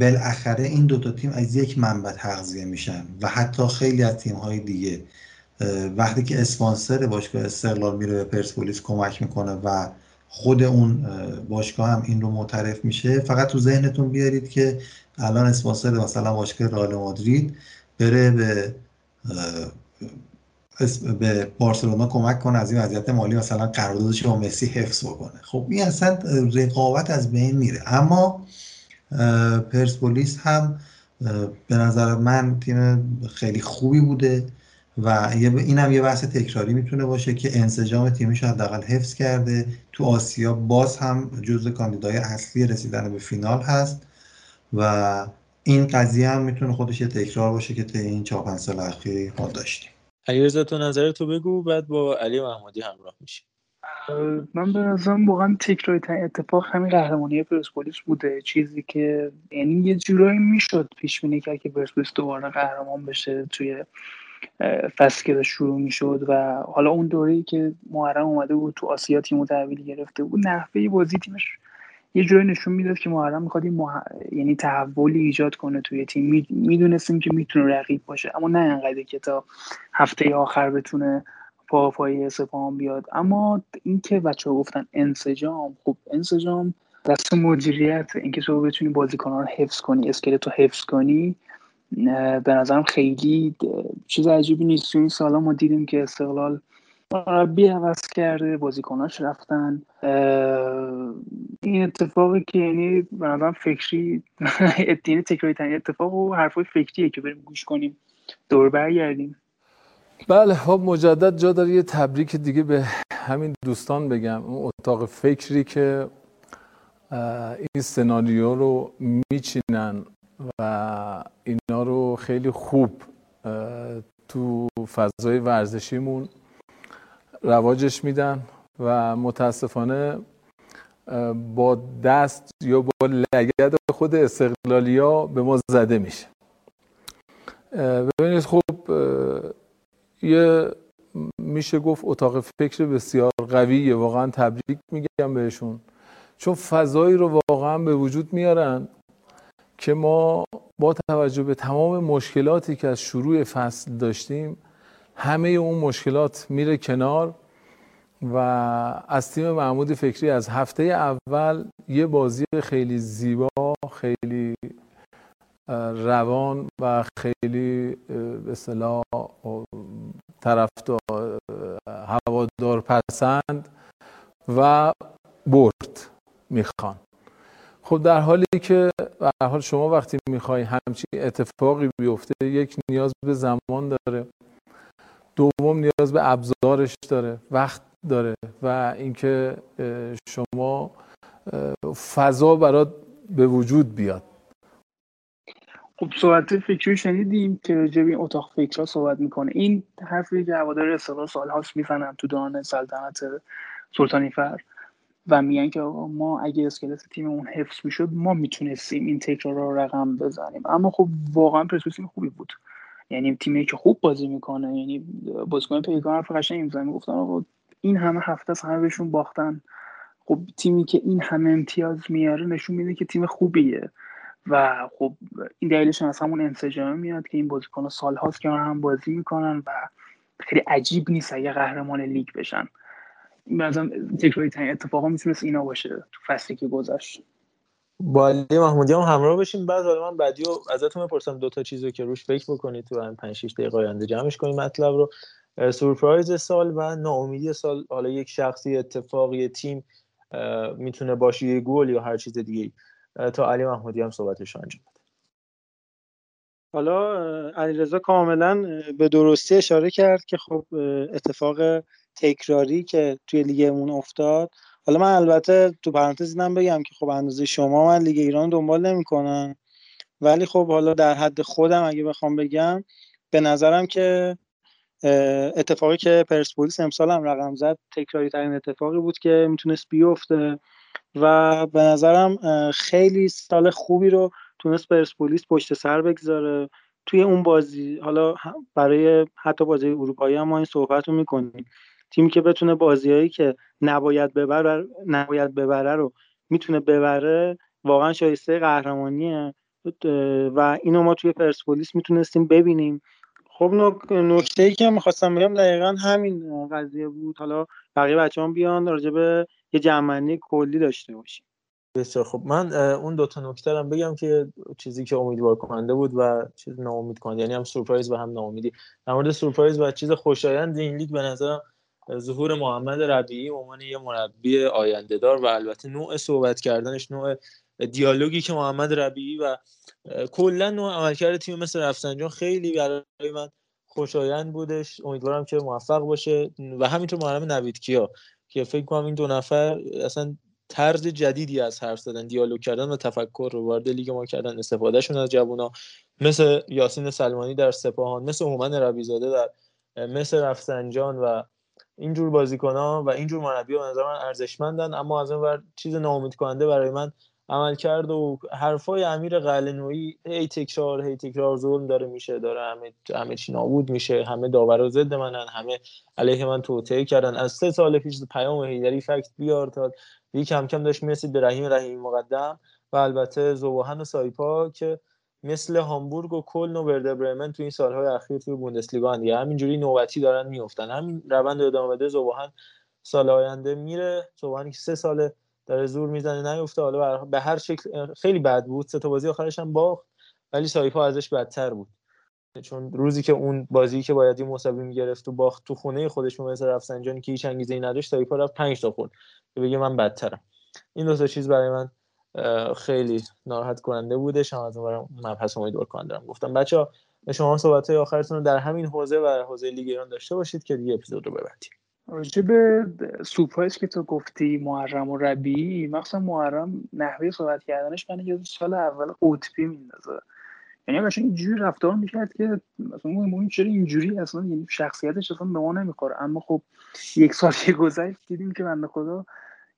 بالاخره این دوتا تیم از یک منبع تغذیه میشن و حتی خیلی از تیم های دیگه وقتی که اسپانسر باشگاه استقلال میره به پرسپولیس کمک می‌کنه و خود اون باشگاه هم این رو معترف میشه فقط تو ذهنتون بیارید که الان اسپانسر مثلا باشگاه رئال مادرید بره به به بارسلونا کمک کنه از این وضعیت مالی مثلا قراردادش با مسی حفظ بکنه. خب این اصلا رقابت از بین میره. اما پرسپولیس هم به نظر من تیم خیلی خوبی بوده و این هم یه بحث تکراری می‌تونه باشه که انسجام تیمش حداقل حفظ کرده. تو آسیا باز هم جزء کاندیدای اصلی رسیدن به فینال هست و این قضیه هم می‌تونه خودش یه تکرار باشه که تا این 4 5 سال اخیر ما داشتیم. علیرضا تو نظر تو بگو بعد با علی محمودی همراه میشیم. من به نظرم واقعا تکراری ترین اتفاق همین قهرمانی پرسپولیس بوده. چیزی که یعنی یه جورایی می‌شد پیش بینی کرد که پرسپولیس دوباره قهرمان بشه توی فصل که شروع می‌شد و حالا اون دوره‌ای که محرم اومده بود تو آسیا تیم تحویل گرفته بود نحوه بازی تیمش یه جوری نشون می‌داد که محرم می‌خواد مح... یعنی تحولی ایجاد کنه توی تیم. می‌دونستیم که می‌تونه رقیب باشه اما نه انقدر که تا هفته آخر بتونه پا پای سپاهان بیاد. اما اینکه بچه ها گفتن انسجام خب انسجام دست مدیریت اینکه تو بتونی بازیکنان رو حفظ کنی اسکلت رو حفظ کنی به نظرم خیلی چیز عجیبی نیست. تو این سالا ما دیدیم که استقلال مربی عوض کرده بازیکناش رفتن. این اتفاقی که یعنی به فکری یعنی تکراری ترین اتفاق و حرفای فکریه که بریم گوش کنیم. دور برگردیم. بله خب مجدد جا داره. یه تبریک دیگه به همین دوستان بگم. اون اتاق فکری که این سناریو رو میچینن و اینا رو خیلی خوب تو فضای ورزشیمون رواجش میدن و متاسفانه با دست یا با لگد خود استقلالیا به ما زده میشه. ببینید خب یه میشه گفت اتاق فکر بسیار قویه واقعا تبریک میگم بهشون. چون فضایی رو واقعا به وجود میارن که ما با توجه به تمام مشکلاتی که از شروع فصل داشتیم همه اون مشکلات میره کنار و از تیم محمود فکری از هفته اول یه بازی خیلی زیبا خیلی روان و خیلی به اصطلاح طرفدار هوادار پسند و برد می‌خوان. خب در حالی که به حال شما وقتی می‌خوای همچین اتفاقی بیفته یک نیاز به زمان داره. دوم نیاز به ابزارش داره وقت داره و اینکه شما فضا برات به وجود بیاد. خب صحبت فکری شنیدیم که راجع این اتاق فکرها صحبت می‌کنه. این حرفی که هوادار استقلال سالهاست می‌زنن تو دوران سلطنت سلطانی فر و میگن که ما اگه اسکلت تیممون حفظ می‌شد ما می‌تونستیم این تکرار رو رقم بزنیم. اما خب واقعا پرسپولیس خوبی بود. یعنی تیمی که خوب بازی می‌کنه یعنی بازیکن پیگان حرف قشنگ می‌زنن می‌گفتن این همه هفته از همه بهشون باختن. خب تیمی که این همه امتیاز میاره نشون میده که تیم خوبیه. و خب این دلیلش از همون انسجام میاد که این بازیکن سال هاست که هم بازی می‌کنن و خیلی عجیب نیست اگه قهرمان لیگ بشن. بعضا تکراری ترین اتفاقا می‌تونست اینا باشه تو فصلی که گذشت. با علی محمودی هم همراه باشیم. بعد حالا من بعدی رو ازتون بپرسم دو تا چیزی که روش فکر بکنید تو همین 5 6 دقیقه آینده جمعش کنیم مطلب رو. سورپرایز سال و ناامیدی سال. حالا یک شخصی اتفاقی تیم می‌تونه باشه یه گل یا هر چیز دیگه تا علی محمودی هم صحبتش انجام بده. حالا علیرضا کاملا به درستی اشاره کرد که خب اتفاق تکراری که توی لیگمون افتاد حالا من البته تو پرانتز اینم بگم که خب اندازه شما من لیگ ایران دنبال نمی‌کنم ولی خب حالا در حد خودم اگه بخوام بگم به نظرم که اتفاقی که پرسپولیس امسال هم رقم زد تکراری ترین اتفاقی بود که می‌تونست بیفته و به نظرم خیلی سال خوبی رو تونست پرسپولیس پشت سر بگذاره. توی اون بازی حالا برای حتی بازی اروپایی هم ما این صحبت رو می‌کنیم. تیمی که بتونه بازیهایی که نباید ببره نباید ببره رو می‌تونه ببره واقعا شایسته قهرمانیه. و اینو ما توی پرسپولیس می‌تونستیم ببینیم. خب نکته ای که می‌خواستم بگم دقیقا همین قضیه بود. حالا بقیه بچه هم بیان راجع به یه جمعنی کلی داشته باشیم. بسیار خب من اون دوتا نکته هم بگم که چیزی که امیدوار کننده بود و چیز ناامید کننده یعنی هم سورپرایز و هم ناامیدی. در مورد سورپرایز و چیز خوشایند این لیگ به نظرم ظهور محمد ربیعی به عنوان یه مربی آینده دار و البته نوع صحبت کردنش نوع دیالوگی که محمد ربیعی و کلا نوع عملکرد تیم مثل رفسنجان خیلی برای من خوشایند بودش. امیدوارم که موفق باشه. و همینطور محرم نوید کیا که فکر کنم این دو نفر اصلا طرز جدیدی از حرف زدن دیالوگ کردن و تفکر رو وارد لیگ ما کردن استفادهشون از جوونا. مثل یاسین سلمانی در سپاهان مثل هومن ربیزاده در مثل رفسنجان و اینجور بازیکن ها و اینجور مربی به نظر من ارزشمندن اما از اون چیز ناامید کننده برای من عمل کرد و حرفای امیر قلنویی هی تکرار هی تکرار ظلم داره میشه داره همه همه چی نابود میشه همه داور ضد منن همه علیه من توطئه کردن. از سه سال پیش پیام هیدری فکت بیار تا کم کم داشت می‌رسید به رحیم رحیم مقدم و البته زوباهن و سایپا که مثل هامبورگ و کلن و ورده برمن تو این سالهای اخیر توی بوندسلیگا دیگه همینجوری نوبتی دارن میفتن همین روند ادامه بده زوباهن سال آینده میره. زوباهن که سه ساله داره زور می‌زنه نیفته. حالا به هر شکل خیلی بد بود. سه تا بازی آخرش هم باخت. ولی سایپا ازش بدتر بود. چون روزی که اون بازی که باید یه مساوی می‌گرفت و باخت تو خونه خودش مس رفسنجانی که هیچ انگیزه ای نداشت سایپا رفت 5 تا خورد. که بگه من بدترم. این دو تا چیز برای من خیلی ناراحت کننده بوده شما از اون مبحث امیدوار کننده دارم. گفتم بچه شما صحبت های آخرتون رو در همین حوزه و حوزه لیگ ایران داشته باشید که دیگه اپیزود رو ببندیم. راجع به half-space که تو گفتی محرم و ربیعی مخصوصا محرم نحوه صحبت کردنش من یاد سال اول قطبی میندازه. یعنی قشنگ اینجوری رفتار می‌کرد که مثلا ما چرا اینجوری؟ اصلا یعنی شخصیتش اصلا به ما نمی‌خوره. اما خب یک سال که گذشت دیدیم که بنده خدا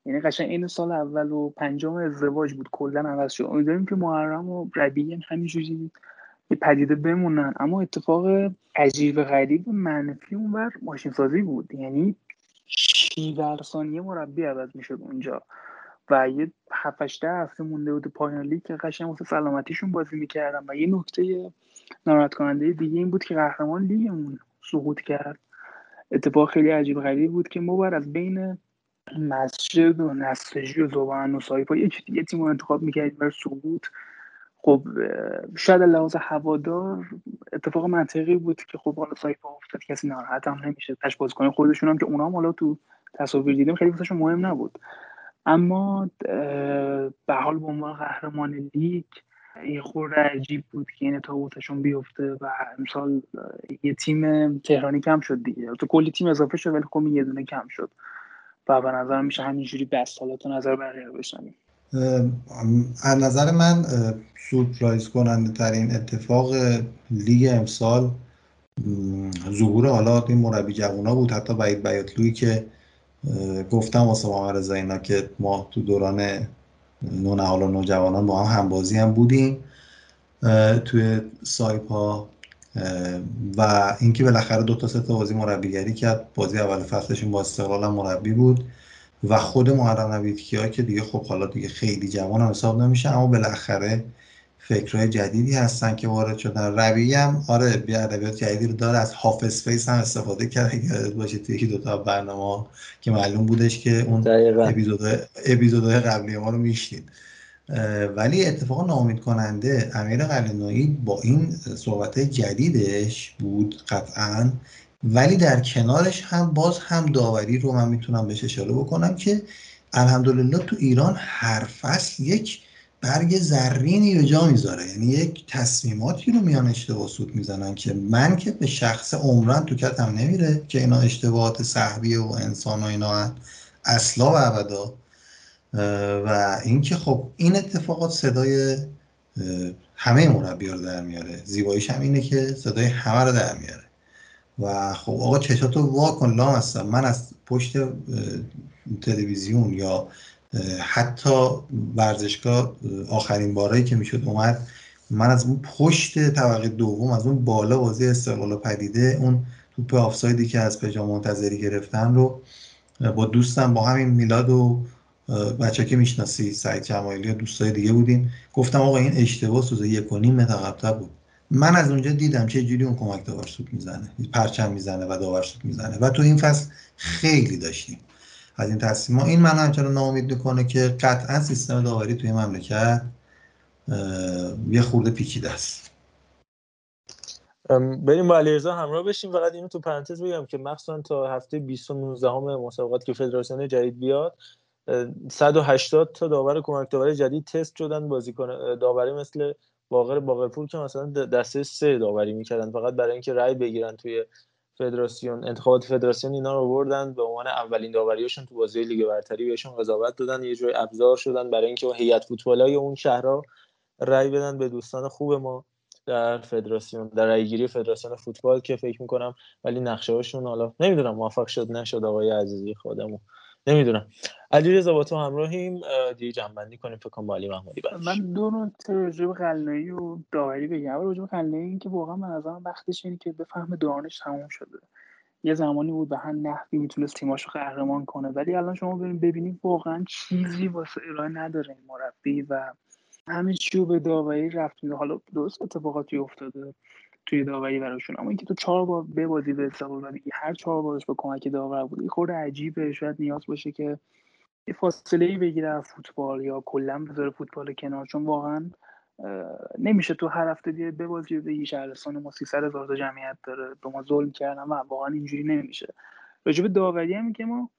یعنی قشنگ این سال اول و پنجم ازدواج بود. کلا عوض شد. امیدواریم که محرم و ربیع همینجوری یه پدیده بمونن. اما اتفاق عجیب غریب منفی اونور ماشین سازی بود. یعنی شیور ثانیه مربی عوض می‌شد اونجا. و یه هفتش هفته مونده بود پایان لیگ که قشنگ واسه سلامتیشون بازی می‌کردن. و یه نکته ناراحت کننده دیگه این بود که قهرمان لیگمون سقوط کرد. اتفاق خیلی عجیب غریب بود که ما از بین مسجد و نسجی و زبان و سایپا یه تیم رو انتخاب می‌کردیم برای سقوط. خب شاید لحاظ هوادار اتفاق منطقی بود که خب حالا سایپا افتاد کسی ناراحت هم نمیشه تش بازیکن خودشون هم که اونا هم حالا تو تصاویر دیدیم خیلی واسهشون مهم نبود. اما به حال به عنوان قهرمان لیگ یه خورده عجیب بود که این تابوتشون بیفته و امسال یه تیم تهرانی کم شد دیگه. تو کلی تیم اضافه شد ولی خب یه دونه کم شد. و به نظر میشه همینجوری بس. حالات نظر بقیه بشنیم از نظر من سورپرایز کننده ترین اتفاق لیگ امسال ظهور حالا این مربی جوونا بود. حتی بعید بیاتلوی که گفتم واسه محمد اینا که ما تو دوران نونهال و نوجوانان با هم همبازی هم بودیم. توی سایپا و اینکه بالاخره دو تا سه تا بازی مربیگری کرد. بازی اول فصلشون با استقلال مربی بود و خود محرم نویدکیا که دیگه خب حالا دیگه خیلی جوان هم حساب نمیشه اما بالاخره فکرهای جدیدی هستن که وارد شدن. روی هم آره بیا ادبیات جدیدی رو داره. از half-space هم استفاده کرد. یاد باشه توی یکی دو تا برنامه که معلوم بودش که اون اپیزودهای قبلی ما رو میشتید ولی اتفاق نامید کننده امیر قلنویی با این صحبت جدیدش بود قطعا. ولی در کنارش هم باز هم داوری رو من می‌تونم بهش اشاره بکنم که الحمدلله تو ایران هر فصل یک برگ زرینی به جا می‌ذاره. یعنی یک تصمیماتی رو میان اشتباه سود می‌زنن که من که به شخص عمرن تو کتم نمیره که اینا اشتباهات صحبی و انسان و اینا اصلا و ابدا. و اینکه خب این اتفاقات صدای همه مربی رو در میاره. زیباییش هم اینه که صدای همه رو در میاره. و خب آقا چشاتو وا کن لام هستم. من از پشت تلویزیون یا حتی ورزشگاه آخرین بارایی که می‌شد اومد من از اون پشت طبقه دوم از اون بالا بازی استقلال پدیده اون توپ آفسایدی که از پژا منتظری گرفتن رو با دوستم با همین میلاد و بچه که می‌شناسی سعید جمالی و دوستای دیگه بودیم. گفتم آقا این اشتباه سوزه یک و نیم بود. من از اونجا دیدم چه جوری اون کمک داور سوت می‌زنه پرچم می‌زنه و داور سوت می‌زنه. و تو این فصل خیلی داشتیم. از این تصمیم این من همچنان ناامید می‌کنه که قطعا سیستم داوری توی مملکت یه خورده پیچیده است. بریم با علیرضا همراه بشیم. فقط اینو تو پرانتز بگم که مخصوصا تا هفته 20 و مسابقات که فدراسیون جدید بیاد 180 تا داور کمک داور جدید تست شدن بازیکن داوری مثل باقر باقرپور که مثلا دسته سه داوری می‌کردن. فقط برای اینکه رای بگیرن توی فدراسیون انتخابات فدراسیون اینا رو بردن. به عنوان اولین داوریاشون تو بازی لیگ برتری بهشون قضاوت دادن. یه جوری ابزار شدن برای اینکه هیئت فوتبالای اون شهرها رای بدن به دوستان خوب ما در فدراسیون در رایگیری فدراسیون فوتبال که فکر می‌کنم ولی نقشه هاشون حالا نمی‌دونم موفق شد نشد آقای عزیزی خودمون. نمی‌دونم. علی رضا با تو همراهیم. دیگه جنبندی کنیم. فکر کنم علی محمودی من دو نکته راجع قلنایی و داوری بگم. اول راجع قلنایی این که واقعا من نظرم وقتش اینه که بفهم دانش تموم شده. یه زمانی بود به هم نحوی می‌تونست تیماشو قهرمان کنه. ولی الان شما ببینید ببینید واقعا چیزی واسه ارائه نداره این مربی و همه چی به داوری رفت. حالا درست اتفاقاتی افتاده. توی داوری براشون. اما اینکه تو چهار بار ببازی به استقلال و هر چهار بارش به کمک داور بود این خورده عجیبه. شاید نیاز باشه که یه فاصله ای بگیره فوتبال یا کلا بذاره فوتبال کنار. چون واقعا نمیشه تو هر هفته بیاد بازی و بگی شهرستان ما 300 هزار تا جمعیت داره به ما ظلم کردن. و واقعا اینجوری نمیشه. راجب داوری هم که ما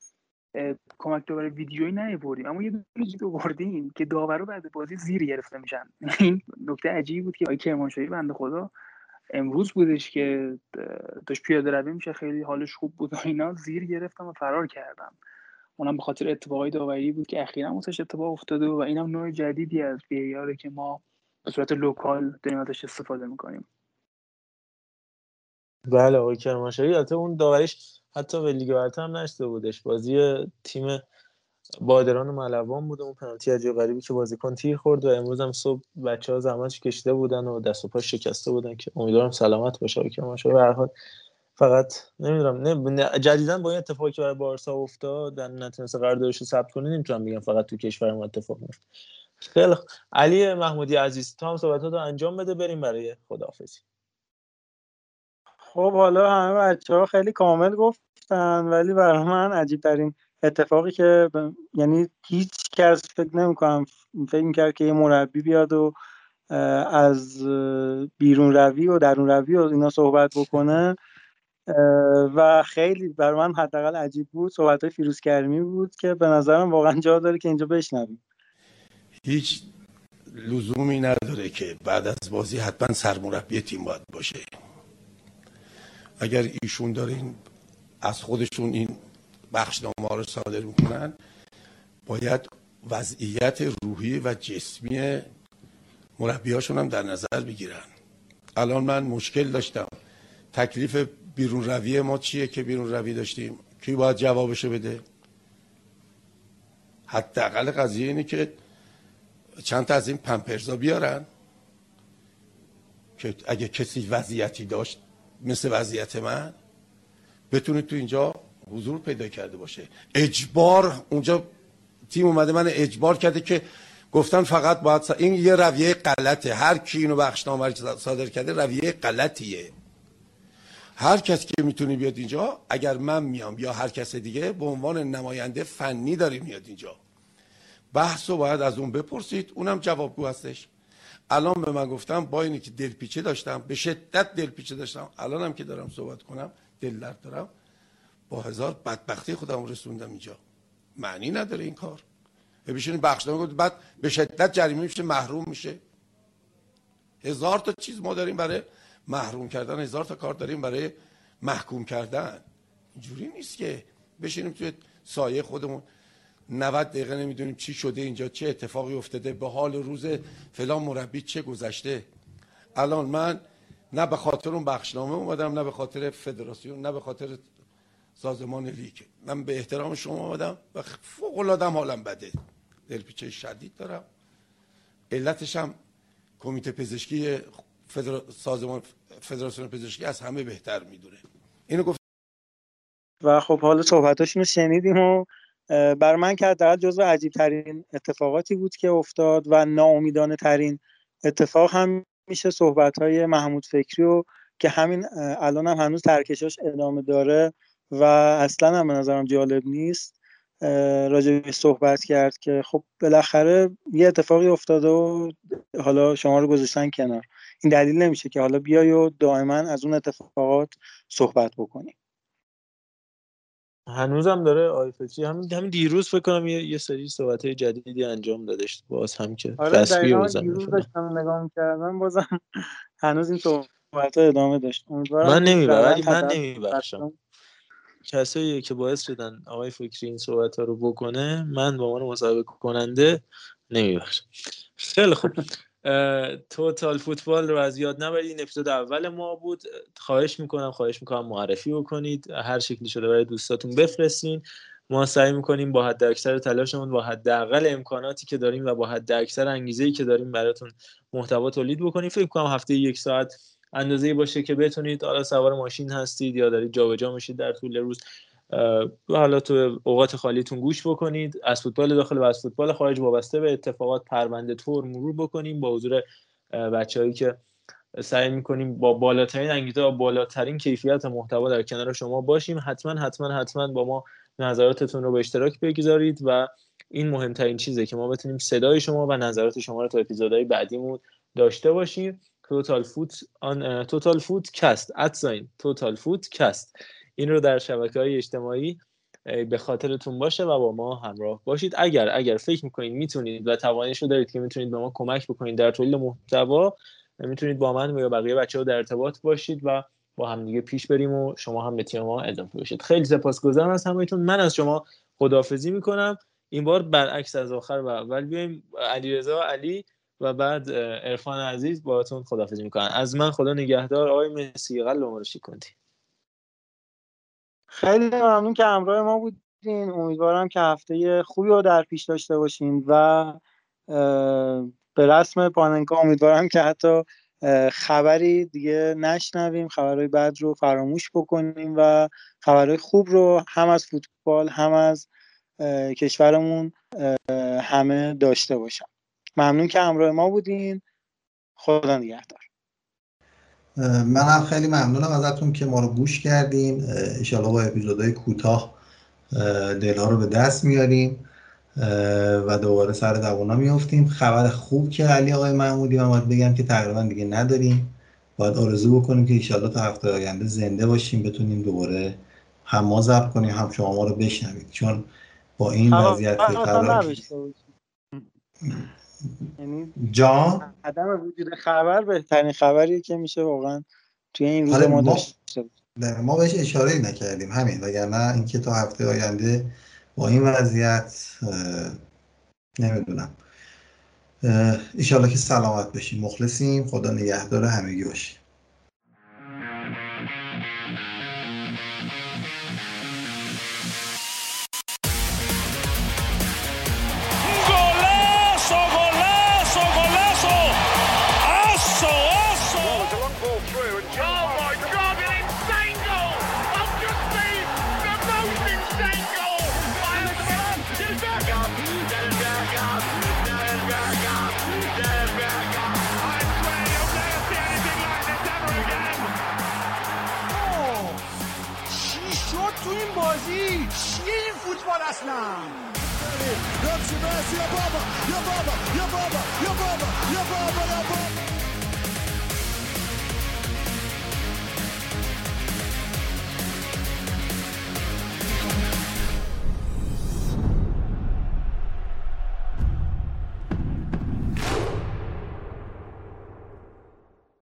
کمک داور ویدیویی نیاوردیم. اما یه دونه چیز آوردیم که داورا بعد بازی زیر گرفته میشن. این نکته عجیبی بود که آقای کرمانشاهی بنده خدا امروز بودش که داشت پیاده روی میشه خیلی حالش خوب بود و اینا. زیر گرفتن و فرار کردم. اونم به خاطر اتفاقای داوری بود که اخیرا واسش اتفاق افتاده و اینم نوع جدیدی از VAR ه که ما به صورت local داریم ازش استفاده می‌کنیم. بله آقای کرمانشاهی. البته اون داوریش حتی به لیگ برتر هم نشده بودش. بازی تیم بادران و ملوان بود اون پنالتی عجیب غریبی که بازیکن تیر خورد و امروز هم صبح بچه ها زحمتش کشیده بودن و دست و پاش شکسته بودن که امیدوارم سلامت باشه آقای کرمانشاهی به هر حال فقط نمی‌دونم نه جدیدا با این اتفاقی که برای بارسا افتاد در نتونست قراردادش رو ثبت کنه نمی‌تونم بگم فقط تو کشور ما اتفاق میفته خیلی علی محمودی عزیز تا هم صحبتات رو انجام بده بریم برای خداحافظی. خب حالا همه بچه ها خیلی کامل گفتن ولی برای من عجیب ترین اتفاقی که ب... یعنی هیچ کس فکر نمی کنم فکر کرد که یه مربی بیاد و از بیرون روی و درون روی و اینا صحبت بکنه. و خیلی برای من حداقل عجیب بود. صحبت های فیروز کرمی بود که به نظرم واقعا جا داره که اینجا بشنویم. هیچ لزومی نداره که بعد از بازی حتما سرمربی تیم باید باشه. اگر ایشون دارین از خودشون این بخشنامه رو صادر می‌کنن باید وضعیت روحی و جسمی مربیاشون هم در نظر بگیرن. الان من مشکل داشتم. تکلیف بیرون روی ما چیه که بیرون روی داشتیم؟ کی باید جوابشو بده؟ حداقل قضیه اینه که چند تا از این پمپرزا بیارن که اگه کسی وضعیتی داشت مثل وضعیت من بتونه تو اینجا حضور پیدا کرده باشه. اجبار اونجا تیم اومده من اجبار کرده که گفتن فقط باید این یه رویه غلطه. هر کی اینو بخشنامه صادر کرده رویه غلطیه. هر کسی که می‌تونه بیاد اینجا اگر من میام یا هر کس دیگه به عنوان نماینده فنی داره میاد اینجا. بحث رو باید از اون بپرسید. اونم جوابگو هستش. الان به من گفتم با اینی که دلپیچه داشتم به شدت دلپیچه داشتم. الانم که دارم صحبت کنم دل دارم. با هزار بدبختی خودم رسوندم اینجا. معنی نداره این کار. بشینید بخشنامه گفت بعد به شدت جریمه میشه محروم میشه. هزار تا چیز ما داریم برای محروم کردن هزار تا کار داریم برای محکوم کردن. اینجوری نیست که بشینیم توی سایه خودمون. 90 دقیقه نمی‌دونیم چی شده اینجا چه اتفاقی افتاده به حال روز فلان مربی چه گذشته. الان من نه به خاطر اون بخشنامه اومدم نه به خاطر فدراسیون نه به خاطر سازمان لیگ. من به احترام شما اومدم و فوق العاده حالم بده. دلپیچه شدید دارم. علتش هم کمیته پزشکی فدر... سازمان فدراسیون پزشکی از همه بهتر می‌دونه. اینو گفت و خب حالا صحبتاشون رو شنیدیم و بر من که حداقل جزو عجیب ترین اتفاقاتی بود که افتاد و ناامیدانه ترین اتفاق هم میشه صحبت های محمود فکری و که همین الان هم هنوز ترکشاش ادامه داره. و اصلا هم به نظرم جالب نیست. راجع صحبت کرد که خب بالاخره یه اتفاقی افتاده و حالا شما رو گذاشتن کنار. این دلیل نمیشه که حالا بیای و دائما از اون اتفاقات صحبت بکنی. هنوزم داره آی فکری همین همین دیروز فکر کنم یه, یه سری صحبت جدیدی انجام دادش باز هم که آره دیروز داشتم نگاه می‌کردم بازم هنوز این صحبت ادامه داشت. من نمی‌برم من نمیبخشم. کسایی که باعث شدن آقای فکری این صحبت ها رو بکنه من به عنوان مصاحبه کننده نمیبخشم. خیلی خوب. توتال فوتبال رو از یاد نبرید. این اپیزود اول ما بود. خواهش می‌کنم خواهش می‌کنم معرفی بکنید. هر شکلی شده برای دوستاتون بفرستین. ما سعی می‌کنیم با حد اکثر تلاشمون با حداقل امکاناتی که داریم و با حد اکثر انگیزه که داریم براتون محتوا تولید بکنیم. فکر کنم هفته یک ساعت اندازه باشه که بتونید. حالا سوار ماشین هستید یا دارید جابجا میشید در طول روز حالا تو اوقات خالیتون گوش بکنید. از فوتبال داخل و از فوتبال خارج وابسته به اتفاقات پرونده طور مرور بکنیم. با حضور بچههایی که سعی می‌کنیم با بالاترین انگیزه و بالاترین کیفیت محتوا در کنار شما باشیم حتما حتما حتما با ما نظراتتون رو به اشتراک بگذارید و این مهمترین چیزه که ما بتونیم صدای شما و نظرات شما رو تا اپیزودهای بعدیمون داشته باشیم. Total Foot آن Total Footcast at sign Total Footcast این رو در شبکه های اجتماعی به خاطرتون باشه و با ما همراه باشید. اگر اگر فکر می‌کنید می‌تونید و توانش رو دارید که می‌تونید به ما کمک بکنید در تولید محتوا می‌تونید با من و یا بقیه بچه ها در ارتباط باشید و با هم دیگه پیش بریم و شما هم به تیم ما اضافه بشید خیلی سپاسگزارم از همهتون. من از شما خداحافظی می‌کنم. این بار برعکس از آخر و اول بیایم. علیرضا علی و بعد عرفان عزیز باهاتون خداحافظی می‌کنن از من خدا نگهدار. آقای مسی قلب کنید. خیلی ممنون که همراه ما بودین. امیدوارم که هفته خوبی رو در پیش داشته باشین و به رسم پاننکا امیدوارم که حتی خبری دیگه نشنویم خبرهای بد رو فراموش بکنیم و خبرهای خوب رو هم از فوتبال هم از کشورمون همه داشته باشم. ممنون که همراه ما بودین خدا نگهدار منم خیلی ممنونم ازتون که ما رو گوش کردین انشالله با اپیزودهای کوتاه دلها رو به دست میاریم و دوباره سر دوانا میفتیم خبر خوب که علی آقای محمودی من باید بگم که تقریبا دیگه نداریم باید آرزو بکنیم که ایشالله تا هفته آینده زنده باشیم بتونیم دوباره هم ما ضبط کنیم هم شما ما رو بشنوید چون با این وضعیت قرار یعنی جان؟ عدم وجود خبر بهترین خبریه که میشه واقعا توی این روز ما داشته ما بهش اشاره نکردیم همین. وگرنه اینکه تا هفته آینده با این وضعیت نمی‌دونم. اه، ایشالله که سلامت بشیم مخلصیم. خدا نگهدار همگی باشیم فوتبال اصلا؟ يمشي ميسي يا بابا يا بابا يا بابا يا بابا يا بابا يا بابا